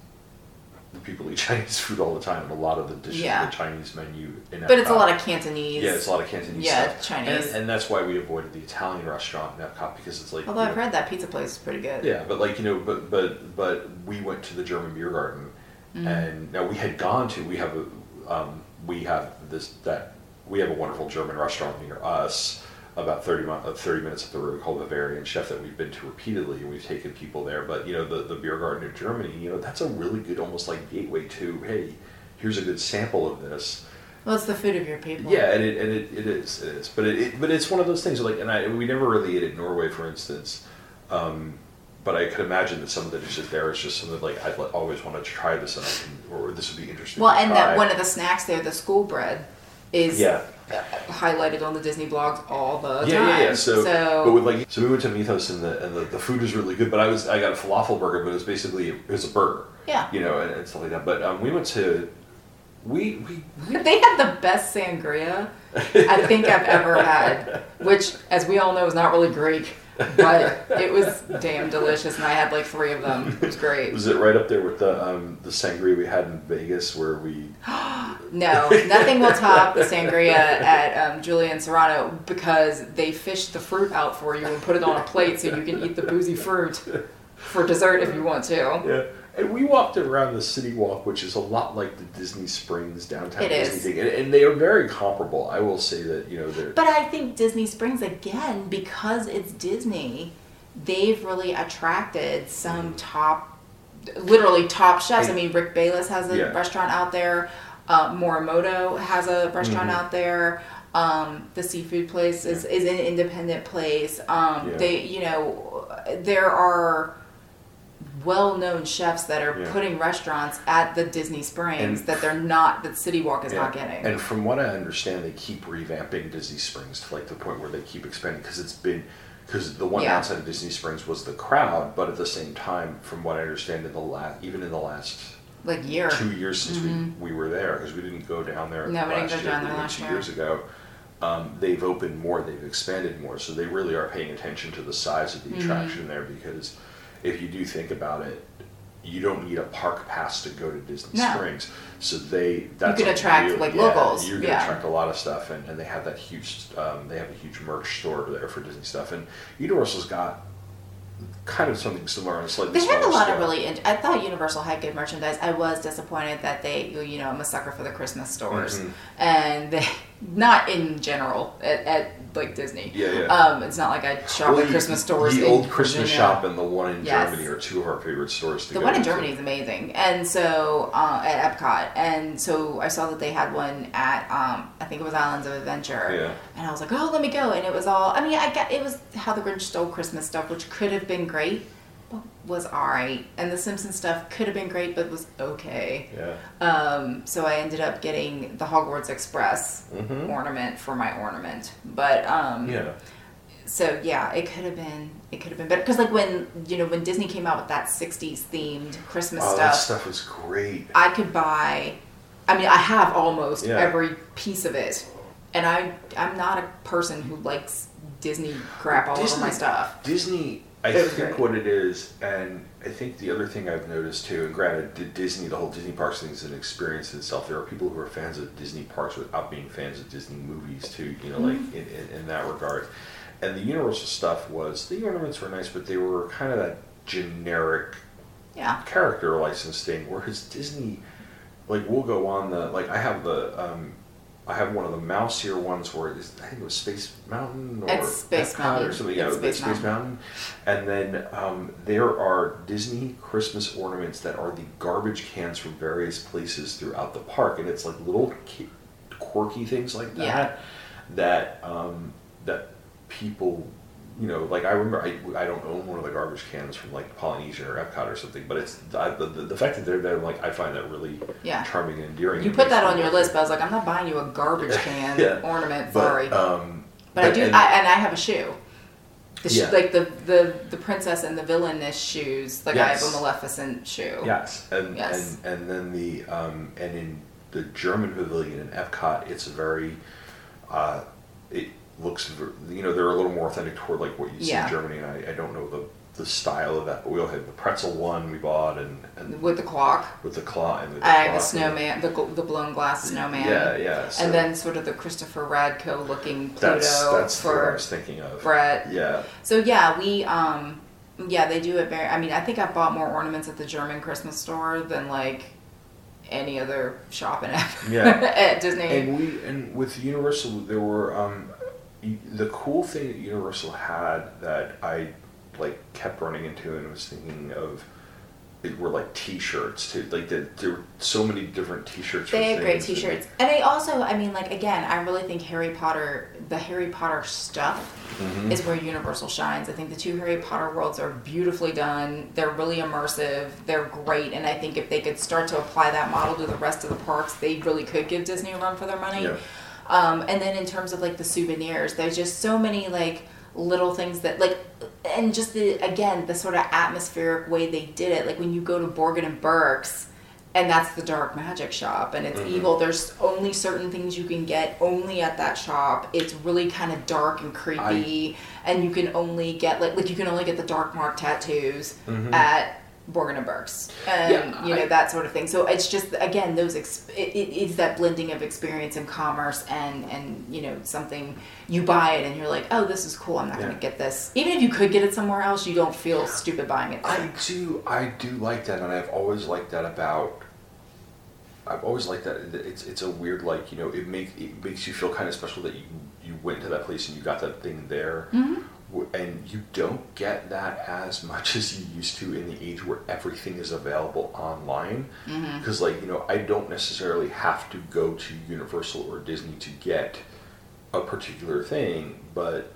the people eat *laughs* Chinese food all the time, and a lot of the dishes Yeah. on the Chinese menu. In but it's a lot of Cantonese. yeah, it's a lot of Cantonese Yeah, stuff. Chinese. and, and that's why we avoided the Italian restaurant in Epcot because it's like. Although I've know, heard that pizza place is pretty good. yeah, but like you know, but but but we went to the German beer garden, Mm-hmm. and now we had gone to we have a um, we have this that we have a wonderful German restaurant near us about 30, mi- uh, 30 minutes up the road called Bavarian Chef that we've been to repeatedly and we've taken people there. But you know the the beer garden in Germany, you know that's a really good almost like gateway to hey, here's a good sample of this. Well, it's the food of your people. Yeah, and it and it, it is it is, but it, it but it's one of those things like, and I we never really ate at Norway, for instance. Um, but I could imagine that some of the dishes there is just something like like, always wanted to try this, and I can, or this would be interesting. Well, and that one of the snacks there, the school bread, is Yeah. highlighted on the Disney blogs all the yeah, time. yeah, yeah. So, so but with like, so we went to Mythos, and the and the, the food was really good. But I was I got a falafel burger, but it was basically it was a burger. Yeah. You know, and, and stuff like that. But um, we went to, we we *laughs* they had the best sangria I think I've ever had, which, as we all know, is not really Greek, but it was damn delicious, and I had like three of them. It was great. was it right up there with the um, the sangria we had in Vegas where we *gasps* No, nothing will top the sangria at um, Julian Serrano because they fish the fruit out for you and put it on a plate so you can eat the boozy fruit for dessert if you want to. Yeah. And we walked around the city walk, which is a lot like the Disney Springs downtown It Disney is. thing, and, and they are very comparable. I will say that you know they're But I think Disney Springs, again, because it's Disney, they've really attracted some top, literally top chefs. I mean, Rick Bayless has a Yeah. restaurant out there. Uh, Morimoto has a restaurant Mm-hmm. out there. Um, the seafood place is, is an independent place. Um, Yeah. They, you know, there are well-known chefs that are Yeah. putting restaurants at the Disney Springs And- that they're not that City Walk is Yeah. not getting. And from what I understand, they keep revamping Disney Springs to like the point where they keep expanding because it's been because the one Yeah. downside of Disney Springs was the crowd, but at the same time, from what I understand, in the last even in the last like year. two years since we, we were there because we didn't go down there Mm-hmm. No, we didn't last year, down there last two year. years ago. Um, they've opened more, they've expanded more, so they really are paying attention to the size of the Mm-hmm. attraction there because if you do think about it, you don't need a park pass to go to Disney No. Springs. So they that's can a attract, real- like, yeah, locals, You're gonna yeah. attract a lot of stuff, and, and they have that huge. Um, they have a huge merch store there for Disney stuff, and Universal's got kind of something similar on a slightly They had a lot scale. of really. int- I thought Universal had good merchandise. I was disappointed that they, you know, I'm a sucker for the Christmas stores, Mhm. and they, not in general at, at like Disney. Yeah, yeah. Um, it's not like I shop Well, at Christmas stores. The in old Christmas Virginia. shop and the one in Yes. Germany are two of our favorite stores. To The one in. Germany is amazing, and so uh, at Epcot, and so I saw that they had one at um, I think it was Islands of Adventure, Yeah. and I was like, oh, let me go, and it was all. I mean, I got it was How the Grinch Stole Christmas stuff, which could have been great, was alright, and the Simpsons stuff could have been great, but was okay. Yeah. Um, so I ended up getting the Hogwarts Express Mhm. ornament for my ornament, but um, Yeah. so yeah, it could have been it could have been better because like when you know when Disney came out with that '60s themed Christmas Oh, that stuff, stuff was great. I could buy. I mean, I have almost Yeah. every piece of it, and I I'm not a person who likes Disney crap all over my stuff. Disney, I It think what it is, and I think the other thing I've noticed too, and granted, Disney, the whole Disney parks thing is an experience in itself. There are people who are fans of Disney parks without being fans of Disney movies too, you know, Mm-hmm. like in, in, in that regard. And the Universal stuff was, the ornaments were nice, but they were kind of that generic Yeah, character license thing, whereas Disney, like we'll go on the like I have the um, I have one of the mousier ones where I think it was Space Mountain or It's Space Epcot Mountain. or something. Yeah, It's Space, Space Space Mountain. And then um, there are Disney Christmas ornaments that are the garbage cans from various places throughout the park, and it's like little quirky things like that Yeah. that um, that people you know, like I remember, I, I don't own one of the garbage cans from like Polynesian or Epcot or something, but it's I, the, the fact that they're there, like I find that really Yeah. charming and endearing. you It put that on your list, but I was like, I'm not buying you a garbage *laughs* can Yeah. ornament. But, Sorry, um, but I do, and- I, and I have a shoe. The shoe, Yeah. like the, the the princess and the villainess shoes. Like I have Yes. a Maleficent shoe. Yes, and Yes. and and then the um, and in the German pavilion in Epcot, it's very, uh, it looks you know they're a little more authentic toward like what you see Yeah. in Germany, and I, I don't know the the style of that, but we all had the pretzel one we bought and and With the clock. with the claw and the I have a and- snowman, the, the blown glass snowman. Yeah, yeah. so and then sort of the Christopher Radko looking Pluto that's that's what I was thinking of. Brett. Yeah, So yeah, we um yeah, they do it very I mean, I think I've bought more ornaments at the German Christmas store than like any other shop in Yeah. *laughs* at Disney. and we and with Universal there were um, the cool thing that Universal had that I like kept running into and was thinking of. It were like T-shirts too. Like the, there were so many different T-shirts. they had great t-shirts. And I also, I mean, like again, I really think Harry Potter, the Harry Potter stuff Mhm. is where Universal shines. I think the two Harry Potter worlds are beautifully done. They're really immersive. They're great. And I think if they could start to apply that model to the rest of the parks, they really could give Disney a run for their money. Yeah. Um, and then in terms of like the souvenirs, there's just so many like little things that like, and just the again the sort of atmospheric way they did it. Like when you go to Borgin and Burkes, and that's the dark magic shop, and it's Mhm. evil. There's only certain things you can get only at that shop. It's really kind of dark and creepy, and you can only get like like you can only get the dark mark tattoos Mhm. at Borgin and Burkes, and Yeah, you know I- that sort of thing. So it's just again those ex- it, it is that blending of experience and commerce and and you know something you buy it and you're like oh this is cool I'm not Yeah. gonna get this even if you could get it somewhere else you don't feel stupid buying it. I do, I do like that, and I've always liked that about. I've always liked that. It's it's a weird like you know it make it makes you feel kind of special that you you went to that place and you got that thing there, Mhm. And you don't get that as much as you used to in the age where everything is available online. Because like you know I don't necessarily have to go to Universal or Disney to get a particular thing, but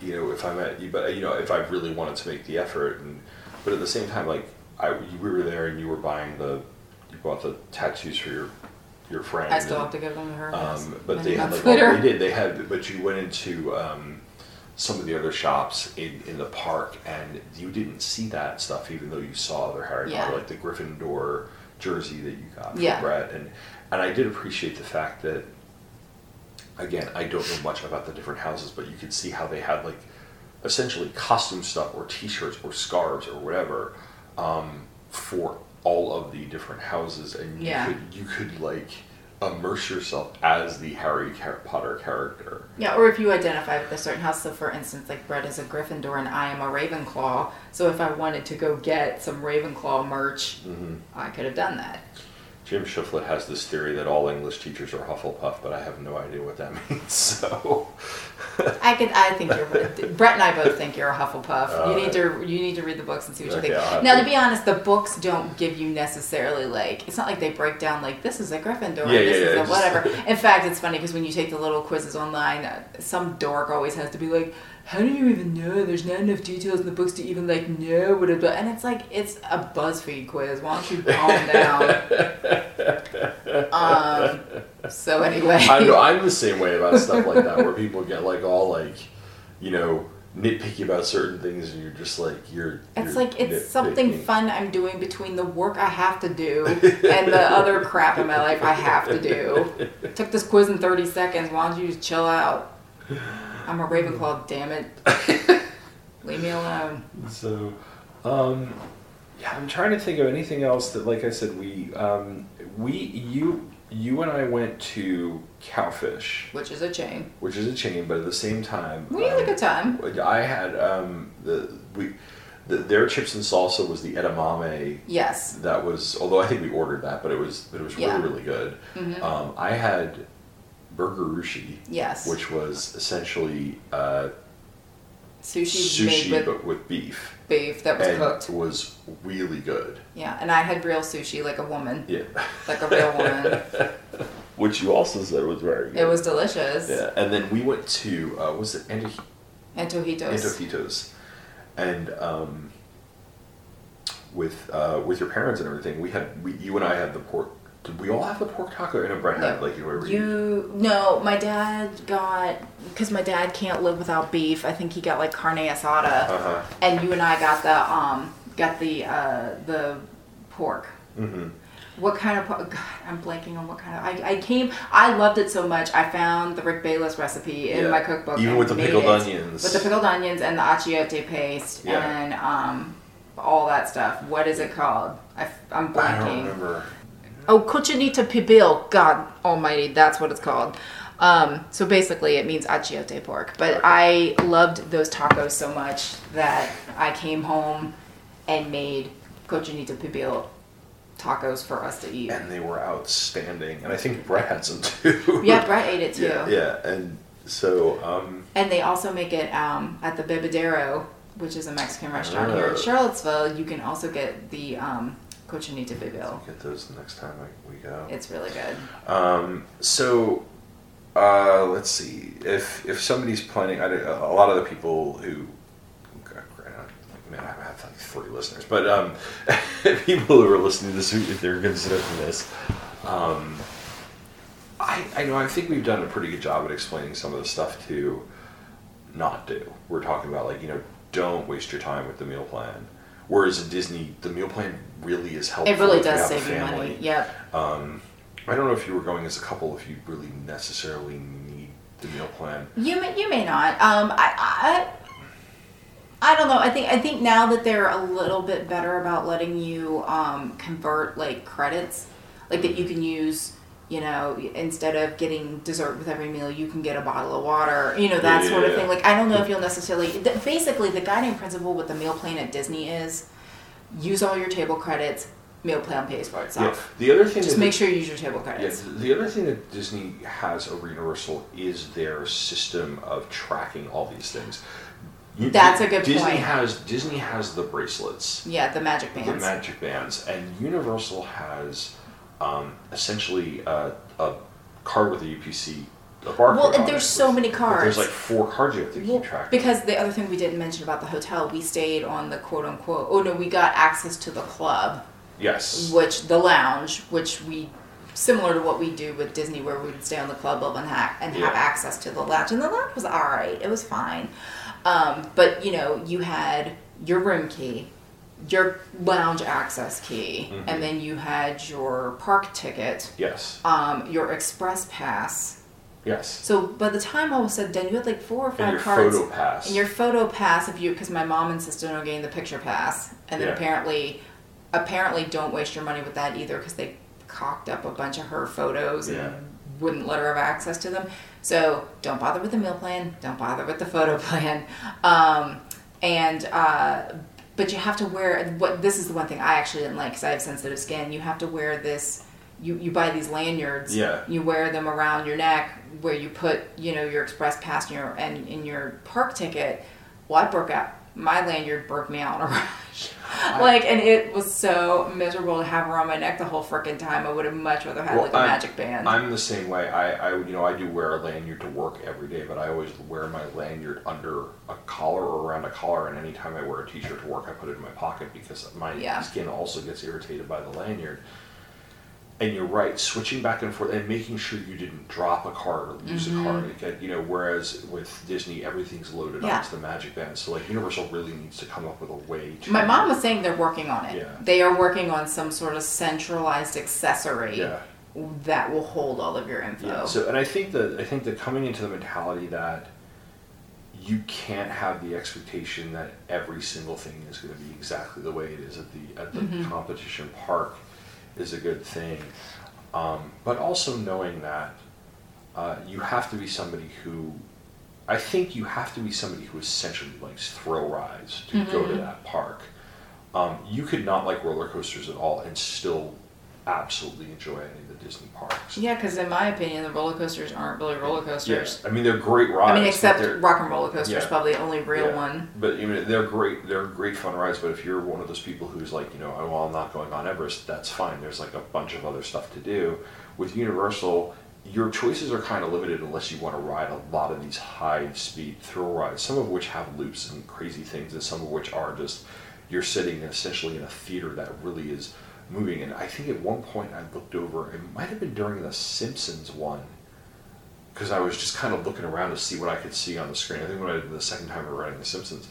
you know if I'm at but you know if I really wanted to make the effort and but at the same time like I we were there and you were buying the you bought the tattoos for your your friend I still and, have to give them to her. um, but they had like they did they had but you went into um, some of the other shops in, in the park and you didn't see that stuff even though you saw other Harry Yeah. Potter like the Gryffindor jersey that you got for Yeah. Brett and and I did appreciate the fact that again I don't know much about the different houses but you could see how they had like essentially costume stuff or t-shirts or scarves or whatever um, for all of the different houses, and you Yeah. could you could like immerse yourself as the Harry Potter character. Yeah, or if you identify with a certain house. So, for instance, like Brett is a Gryffindor and I am a Ravenclaw. So, if I wanted to go get some Ravenclaw merch, mm-hmm. I could have done that. Jim Shiflett has this theory that all English teachers are Hufflepuff, but I have no idea what that *laughs* means. So, I could. I think you're. Brett and I both think you're a Hufflepuff. Uh, you need to. You need to read the books and see what okay, you think. Now, to. to be honest, the books don't give you necessarily like. It's not like they break down like this is a Gryffindor, Yeah, this yeah, is yeah, a just- whatever. *laughs* In fact, it's funny because when you take the little quizzes online, uh, some dork always has to be like. How do you even know? There's not enough details in the books to even like know what it. Does? And it's like it's a BuzzFeed quiz. Why don't you calm *laughs* down? um. So anyway. I know I'm the same way about stuff like that, where people get like all like, you know, nitpicky about certain things, and you're just like you're. It's you're like it's something fun I'm doing between the work I have to do *laughs* and the other crap in my life I have to do. Took this quiz in 30 seconds. Why don't you just chill out? I'm a Ravenclaw, damn it. *laughs* Leave me alone. So, um, yeah, I'm trying to think of anything else that, like I said, we, um, we, you, you and I went to Cowfish, Which is a chain. which is a chain, but at the same time, We had a um, good time. I had um, the we, the, their chips and salsa was the edamame. Yes. That was, although I think we ordered that, but it was, but it was really, Yeah. really good. Mhm. Um, I had burgushi, Yes. which was essentially uh, Sushi, sushi with but with beef. beef that was and cooked. was really good. Yeah, and I had real sushi like a woman. Yeah. Like a real woman. *laughs* Which you also said was very good. It was delicious. Yeah, and then we went to uh, was it Anto- Antojitos. Antojitos, and um, with uh, with your parents and everything, we had we, you and I had the pork. Did we all have the pork taco? I know Brett had No. like whoever You no, my dad got because my dad can't live without beef. I think he got like carne asada, Uh-huh. and you and I got the um got the uh the pork. Mm-hmm. What kind of pork? God, I'm blanking on what kind of. I, I came. I loved it so much. I found the Rick Bayless recipe in Yeah. my cookbook. Even and with the made pickled it. onions. With the pickled onions and the achiote paste Yeah. and um all that stuff. What is it called? I, am blanking. I don't remember. Oh, cochinita pibil. God almighty, that's what it's called. Um, so basically, it means achiote pork. But I loved those tacos so much that I came home and made cochinita pibil tacos for us to eat. And they were outstanding, and I think Brett had some too. Yeah, Brett ate it *laughs* too. Yeah, yeah, and so um, And they also make it um, at the Bebedero, which is a Mexican restaurant here in Oh. Charlottesville. You can also get the um, cochinita pibil. get those the next time we go. It's really good. Um, so, uh, let's see. If if somebody's planning, I, a lot of the people who, man, I have like three listeners, but um, *laughs* people who are listening to this, if they're considering this, um, I I know I think we've done a pretty good job at explaining some of the stuff to not do. We're talking about like you know don't waste your time with the meal plan. Whereas in Disney, the meal plan really is helpful. It really does save you money. Yep. Um, I don't know if you were going as a couple, if you really necessarily need the meal plan. You may, you may not. Um, I, I I don't know. I think I think now that they're a little bit better about letting you um, convert like credits, like that you can use. You know, instead of getting dessert with every meal, you can get a bottle of water. You know that Yeah, sort of yeah, thing. Like I don't know if you'll necessarily. th- Basically, the guiding principle with the meal plan at Disney is use all your table credits. Meal plan pays for Yeah. itself. The other thing is Just make sure you use your table Yeah, credits. the other thing that Disney has over Universal is their system of tracking all these things. That's a good Disney point. has Disney has the bracelets, Yeah, the magic bands. the magic bands, and Universal has um, essentially a, a card with a UPC. A barcode Well, and there's it so many cards. There's like four cards you have to keep Well, track. of. because the other thing we didn't mention about the hotel, we stayed on the quote unquote. Oh no, we got access to the club, yes, which the lounge, which we similar to what we do with Disney, where we would stay on the club level and, ha- and have access to the lounge, and the lounge was all right. It was fine, um, but you know, you had your room key, your lounge access key, Mhm. and then you had your park ticket, yes, um, your express pass. yes. So by the time all was said and done, you had like four or five And your cards. photo pass. And your photo pass, if you, because my mom insisted on getting the picture pass, and then Yeah. apparently apparently don't waste your money with that either because they cocked up a bunch of her photos Yeah. and wouldn't let her have access to them. So don't bother with the meal plan. Don't bother with the photo *laughs* plan. Um, and uh, but you have to wear what this is the one thing I actually didn't like because I have sensitive skin. You have to wear this. You, you buy these lanyards. Yeah. You wear them around your neck where you put you know your express pass and your and in your park ticket. Well, I broke out. My lanyard broke me out in a rush. *laughs* like, and it was so miserable to have on my neck the whole freaking time. I would have much rather had like a I'm- magic band. I'm the same way. I, I, you know, I do wear a lanyard to work every day, but I always wear my lanyard under a collar or around a collar. And anytime I wear a t-shirt to work, I put it in my pocket because my Yeah. skin also gets irritated by the lanyard. And you're right, switching back and forth and making sure you didn't drop a card or lose a card. Like, you know, whereas with Disney, everything's loaded Mm-hmm. Yeah. onto the Magic Band. So like Universal really needs to come up with a way to. My mom was saying they're working on it. Yeah. They are working on some sort of centralized accessory Yeah. that will hold all of your info. Yeah. So, and I think that I think that coming into the mentality that you can't have the expectation that every single thing is going to be exactly the way it is at the at the Mm-hmm. competition park is a good thing. Um, but also knowing that uh, you have to be somebody who I think you have to be somebody who essentially likes thrill rides to go Mm-hmm. to that park. Um, you could not like roller coasters at all and still absolutely enjoy any of the Disney parks. yeah, because in my opinion, the roller coasters aren't really roller coasters. Yes, I mean they're great rides. I mean, except Rock and Roller Coaster is Yeah. probably the only real yeah. one. But I mean, they're great. They're great fun rides. But if you're one of those people who's like, you know, oh, well, I'm not going on Everest, that's fine. There's like a bunch of other stuff to do. With Universal, your choices are kind of limited unless you want to ride a lot of these high-speed thrill rides. Some of which have loops and crazy things, and some of which are just you're sitting essentially in a theater that really is moving. And I think at one point I looked over. It might have been during the Simpsons one because I was just kind of looking around to see what I could see on the screen. I think when I did the second time we were riding The Simpsons,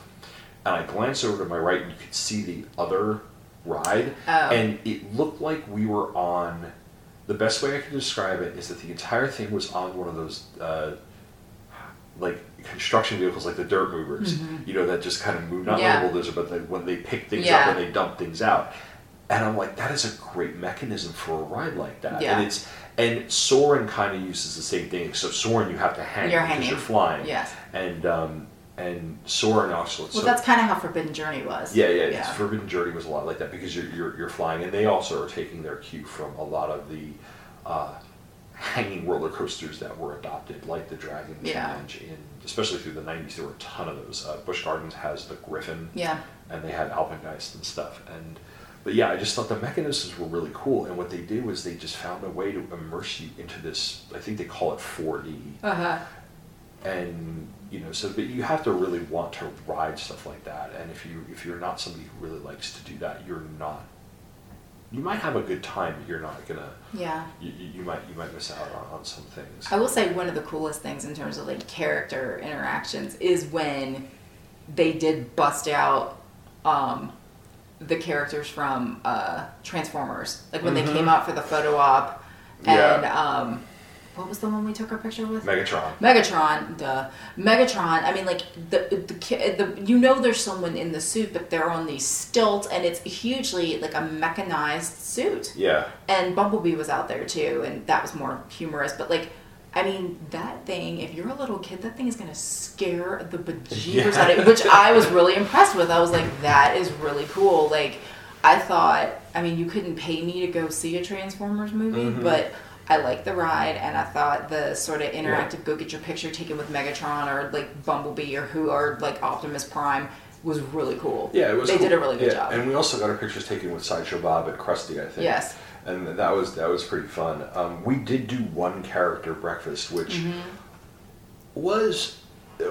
and I glanced over to my right, and you could see the other ride, Oh. and it looked like we were on. The best way I can describe it is that the entire thing was on one of those. Uh, like construction vehicles, like the dirt movers, you know, that just kind of move, not Mm-hmm. Yeah. like a bulldozer, but they, when they pick things Yeah. up and they dump things out. And I'm like, that is a great mechanism for a ride like that. Yeah. And it's and Soarin' kind of uses the same thing. So Soarin', you have to hang You're because you're flying. Yes. And um, and Soarin' also. Well, so, that's kind of how Forbidden Journey was. yeah, yeah, yeah. Forbidden Journey was a lot like that because you're, you're you're flying, and they also are taking their cue from a lot of the uh, hanging roller coasters that were adopted, like the Dragon Yeah. Challenge. In especially through the '90s, there were a ton of those. Uh, Busch Gardens has the Griffon, Yeah. and they had Alpengeist and stuff. And but yeah, I just thought the mechanisms were really cool. And what they did was they just found a way to immerse you into this. I think they call it 4D Uh huh. and you know so but you have to really want to ride stuff like that and if you if you're not somebody who really likes to do that you're not you might have a good time but you're not gonna Yeah. you, you you might you might miss out on, on some things I will say one of the coolest things in terms of like character interactions is when they did bust out um, the characters from uh, Transformers, like when they came out for the photo op, and Mm-hmm. Yeah. um, what was the one we took our picture with? megatron Megatron, duh. Megatron. I mean, like the the the you know there's someone in the suit, but they're on these stilts, and it's hugely like a mechanized suit. yeah And Bumblebee was out there too, and that was more humorous. But like, I mean, that thing. If you're a little kid, that thing is gonna scare the bejeebers Yeah. out of you. Which I was *laughs* really impressed with. I was like, that is really cool. Like, I thought. I mean, you couldn't pay me to go see a Transformers movie, Mm-hmm. but. I liked the ride, and I thought the sort of interactive go get your picture taken with Megatron or like Bumblebee or who or like Optimus Prime was really cool. yeah it was They cool. did a really good Yeah, job. and we also got our pictures taken with sideshow bob and krusty i think Yes. And that was that was pretty fun um, we did do one character breakfast which Mm-hmm. was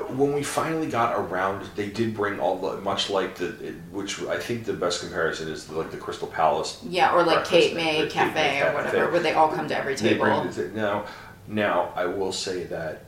when we finally got around they did bring all the much like the which i think the best comparison is like the crystal palace Yeah, or like Cape May Cape Cafe May or Cafe. whatever, where they all come to every table. bring now now i will say that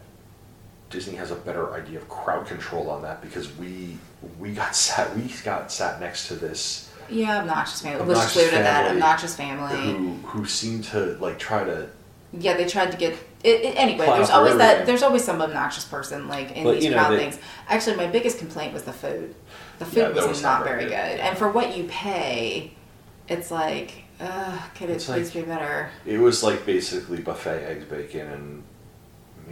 disney has a better idea of crowd control on that because we we got *laughs* sat we got sat next to this Yeah, obnoxious family. Let's Obnoxious just leave it at that. Obnoxious family. who who seemed to like try to Yeah, they tried to get it, it- anyway. There's through always that. There's always some obnoxious person like in But, these you know, crowd they- things. Actually, my biggest complaint was the food. The food Yeah, was, was not not very very good. good. and for what you pay, it's like, uh, could it It's please like- be better? It was like basically buffet eggs, bacon, and.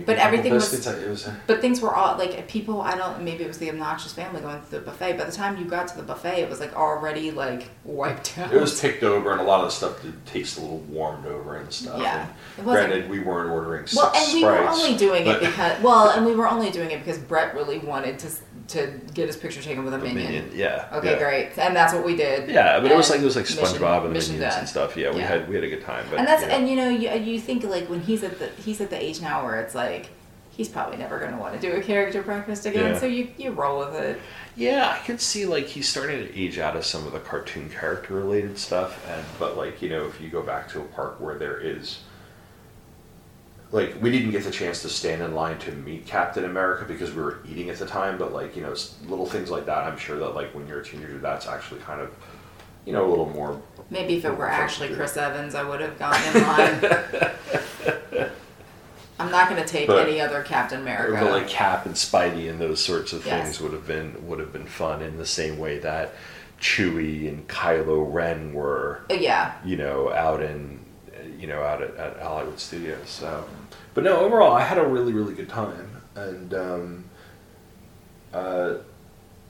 But everything was-. It was. But things were all like people. I don't. Maybe it was the obnoxious family going to the buffet. By the time you got to the buffet, it was like already like wiped out. It was picked over, and a lot of the stuff did taste a little warmed over and stuff. Yeah. And granted, we weren't ordering well, and we were only doing it because well, and we were only doing it because Brett really wanted to to get his picture taken with a minion. minion, yeah. Okay, yeah. great, and that's what we did. Yeah, but it was like it was like mission- SpongeBob and the mission minions done. and stuff. Yeah, we Yeah. had we had a good time. But and that's yeah. and you know you you think like when he's at the he's at the age now where it's like he's probably never going to want to do a character breakfast again. Yeah. So you you roll with it. Yeah, I could see like he's starting to age out of some of the cartoon character related stuff, and but like you know if you go back to a park where there is, like we didn't get the chance to stand in line to meet Captain America because we were eating at the time, but like you know little things like that, I'm sure that like when you're a teenager, that's actually kind of, you know, a little more. Maybe if it were actually Chris Evans, I would have gotten in line. *laughs* I'm not going to take But- any other Captain America. But like Cap and Spidey and those sorts of Yes. things would have been would have been fun in the same way that Chewie and Kylo Ren were. Uh, yeah, you know, out in, you know, out at, at Hollywood Studios. So, but no, overall, I had a really, really good time, and um, uh,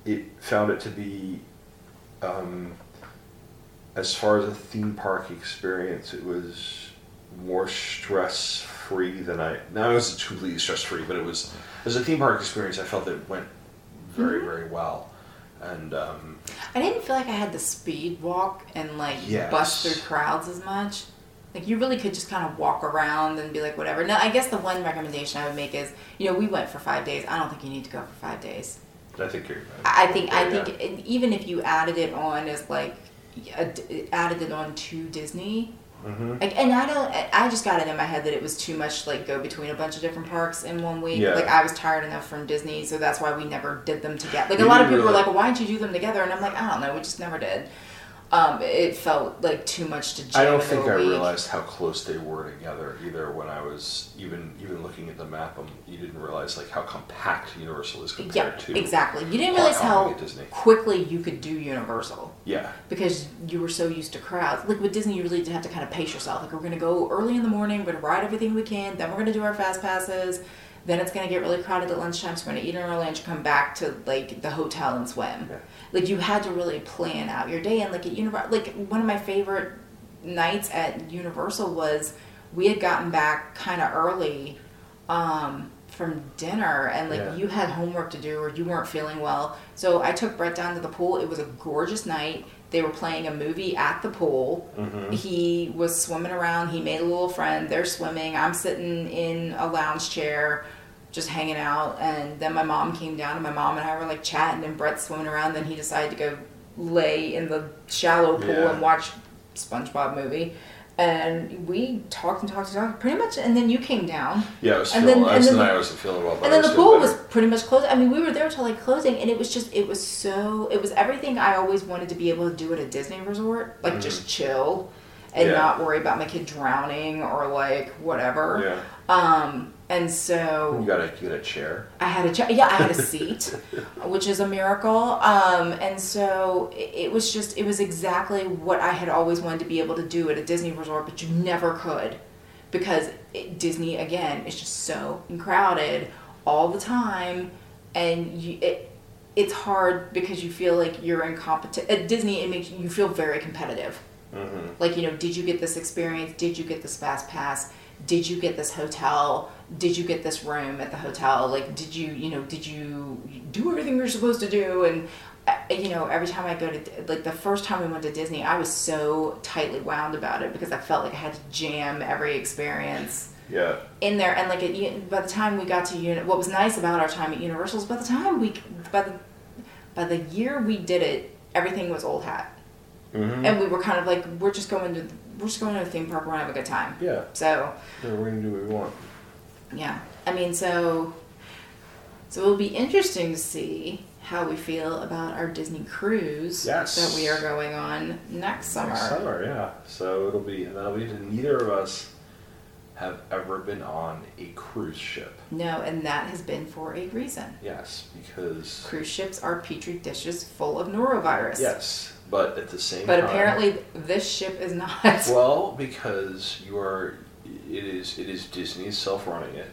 it found it to be, um, as far as a theme park experience, it was more stress free than I. Now it was completely stress free, but it was as a theme park experience. I felt it went very, very well, and. Um, I didn't feel like I had to speed walk and like Yes. bust through crowds as much. Like you really could just kind of walk around and be like whatever. Now I guess the one recommendation I would make is you know we went for five days. I don't think you need to go for five days. I think you're. I I think I think and even if you added it on as like added it on to Disney. Mhm. Like, and I don't. I just got it in my head that it was too much. Like, go between a bunch of different parks in one week. Yeah. Like, I was tired enough from Disney, so that's why we never did them together. Like, We a lot of people were like, well, "Why didn't you do them together?" And I'm like, I don't know. We just never did. Um, it felt like too much to jam I don't think I week. realized how close they were together either. When I was even even looking at the map, um, you didn't realize like how compact Universal is compared Yeah, to exactly. You didn't realize how quickly you could do Universal. Yeah, because you were so used to crowds. Like with Disney, you really did have to kind of pace yourself. Like we're gonna go early in the morning, we're gonna ride everything we can, then we're gonna do our fast passes. Then it's gonna get really crowded at lunchtime, so we're gonna eat in our lunch, come back to like the hotel and swim. Yeah. Like you had to really plan out your day. And like at Universal, like one of my favorite nights at Universal was we had gotten back kind of early um, from dinner, and like Yeah. you had homework to do or you weren't feeling well. So I took Brett down to the pool. It was a gorgeous night. They were playing a movie at the pool. Mm-hmm. He was swimming around. He made a little friend. They're swimming. I'm sitting in a lounge chair, just hanging out. And then my mom came down, and my mom and I were like chatting, and Brett's swimming around. Then he decided to go lay in the shallow pool Yeah. and watch SpongeBob movie. And we talked and talked and talked pretty much. And then you came down. yeah. I was And feeling. then- and was then the I wasn't feeling well, and then the was pool was pretty much closed. I mean, we were there till like closing, and it was just, it was so, it was everything I always wanted to be able to do at a Disney resort, like just chill and Mm-hmm. Yeah. not worry about my kid drowning or like whatever. Yeah. Um, and so You got a you got a chair. I had a chair. yeah, I had a seat, *laughs* which is a miracle. Um, and so it, it was just it was exactly what I had always wanted to be able to do at a Disney resort, but you never could because it, Disney again is just so crowded all the time, and you it. It's hard because you feel like you're incompetent. At Disney, it makes you feel very competitive. Like, you know, did you get this experience? Did you get this fast pass? Did you get this hotel? Did you get this room at the hotel? Like, did you, you know, did you do everything you're supposed to do? And, uh, you know, every time I go to, like, the first time we went to Disney, I was so tightly wound about it because I felt like I had to jam every experience Yeah. in there and like at, by the time we got to unit what was nice about our time at universal is by the time we by the by the year we did it everything was old hat Mm-hmm. and we were kind of like we're just going to we're just going to a theme park we're gonna have a good time Yeah. so Yeah, we're gonna do what we want. yeah i mean so so it'll be interesting to see how we feel about our disney cruise Yes. that we are going on next summer Next summer, yeah. So it'll be that'll be neither of us have ever been on a cruise ship. no and that has been for a reason Yes, because cruise ships are petri dishes full of norovirus yes, but at the same But time, apparently, this ship is not. *laughs* well, because you are, it is it is Disney self-running it,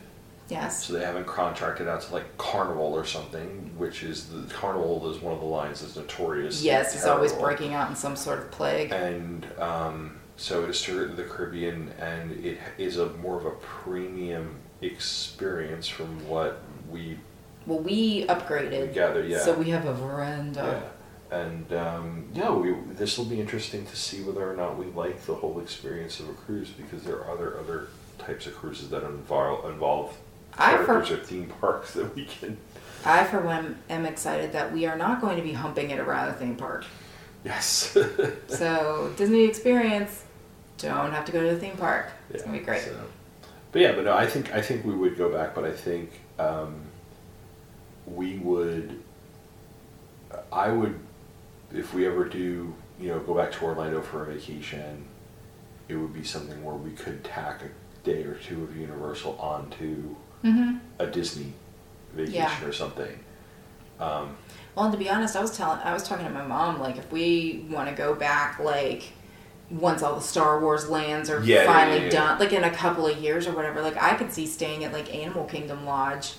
yes. so they haven't contracted out to like Carnival or something, which is the Carnival is one of the lines that's notorious. Yes, it's always breaking out in some sort of plague. and um, so it is to the Caribbean, and it is a more of a premium experience from what we Well, we upgraded. We gathered, yeah. So we have a veranda. yeah. And um, yeah, we, this will be interesting to see whether or not we like the whole experience of a cruise because there are other other types of cruises that involve involve I for- or theme parks that we can. I, for one, am excited that we are not going to be humping it around the theme park. Yes. *laughs* *laughs* So Disney experience, don't have to go to the theme park. It's gonna be great. so- but yeah, but no, I think I think we would go back, but I think um, we would. I would, if we ever do, you know, go back to Orlando for a vacation, it would be something where we could tack a day or two of Universal onto Mm-hmm. a Disney vacation Yeah. or something. Um, Well, and to be honest, I was telling, I was talking to my mom, like if we want to go back, like once all the Star Wars lands are Yeah, finally yeah, yeah. done, like in a couple of years or whatever, like I could see staying at like Animal Kingdom Lodge,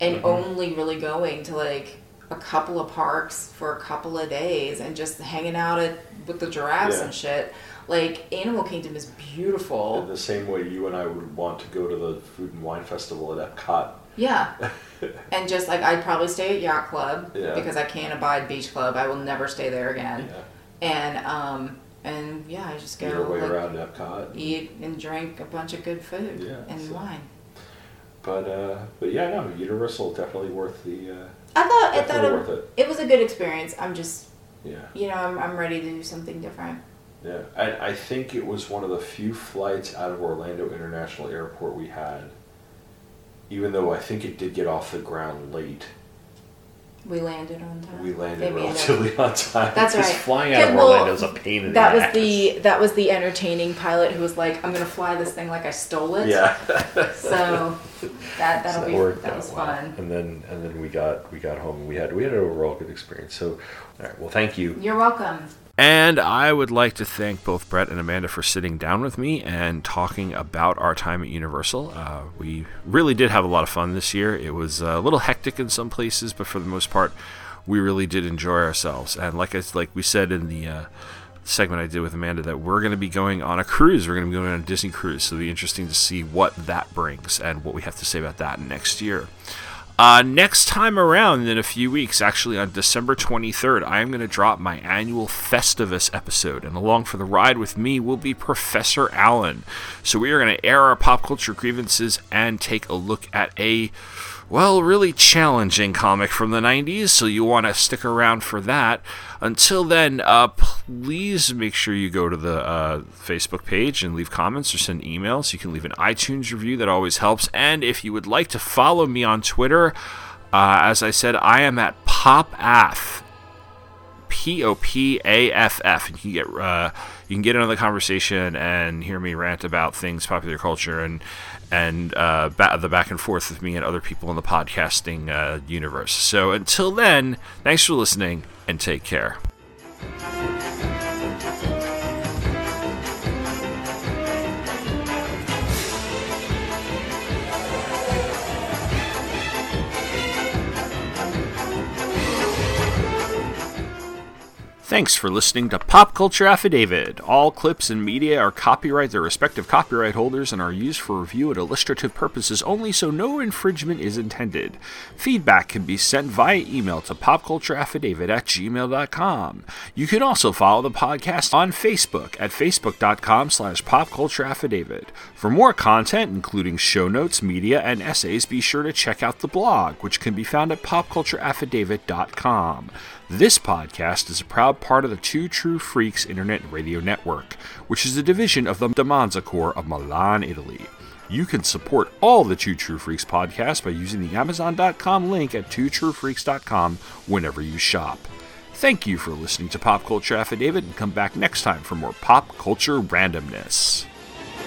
and Mhm. only really going to like a couple of parks for a couple of days and just hanging out at with the giraffes Yeah. and shit. Like Animal Kingdom is in beautiful. the same way you and I would want to go to the Food and Wine Festival at Epcot. Yeah. *laughs* And just like I'd probably stay at Yacht Club Yeah. because I can't abide Beach Club. I will never stay there again. Yeah. And um and yeah, I just go Eat our way like, around Epcot. eat and drink a bunch of good food Yeah, and so- wine. But uh, but yeah, no, Universal definitely worth the uh, I thought I thought it, worth it. it was a good experience. I'm just Yeah, you know I'm, I'm ready to do something different. yeah. I I think it was one of the few flights out of Orlando International Airport we had. Even though I think it did get off the ground late, We landed on time. we landed Maybe relatively on time. That's right. Flying out of well, Orlando is a pain in That the was the that was the entertaining pilot who was like, I'm gonna fly this thing like I stole it. yeah. So that that'll So be worked that was well. fun. And then and then we got we got home. and We had we had an overall good experience. So, all right. Well, thank you. You're welcome. And I would like to thank both Brett and Amanda for sitting down with me and talking about our time at Universal. Uh, we really did have a lot of fun this year. It was a little hectic in some places, but for the most part, we really did enjoy ourselves. And like I like we said in the uh, segment I did with Amanda, that we're going to be going on a cruise. We're going to be going on a Disney cruise, so it'll be interesting to see what that brings and what we have to say about that next year. Uh, next time around, in a few weeks, actually on December 23rd, I am going to drop my annual Festivus episode, and along for the ride with me will be Professor Allen. So we are going to air our pop culture grievances and take a look at a, well, really challenging comic from the 90s, so you want to stick around for that. Until then, uh, please make sure you go to the uh, Facebook page and leave comments or send emails. You can leave an iTunes review, that always helps. And if you would like to follow me on Twitter, uh, as I said, I am at PopAff. P O P A F F. And you can get uh, you can get into the conversation and hear me rant about things, popular culture, and and uh, the back and forth with me and other people in the podcasting uh, universe. So until then, thanks for listening and take care. Thanks for listening to Pop Culture Affidavit. All clips and media are copyright their respective copyright holders and are used for review and illustrative purposes only, so no infringement is intended. Feedback can be sent via email to popcultureaffidavit at gmail.com. You can also follow the podcast on Facebook at facebook.com slash popcultureaffidavit. For more content, including show notes, media, and essays, be sure to check out the blog, which can be found at popcultureaffidavit.com. This podcast is a proud part of the Two True Freaks Internet Radio Network, which is a division of the Damanza Corps of Milan, Italy. You can support all the Two True Freaks podcasts by using the Amazon.com link at twotruefreaks.com whenever you shop. Thank you for listening to Pop Culture Affidavit and come back next time for more pop culture randomness.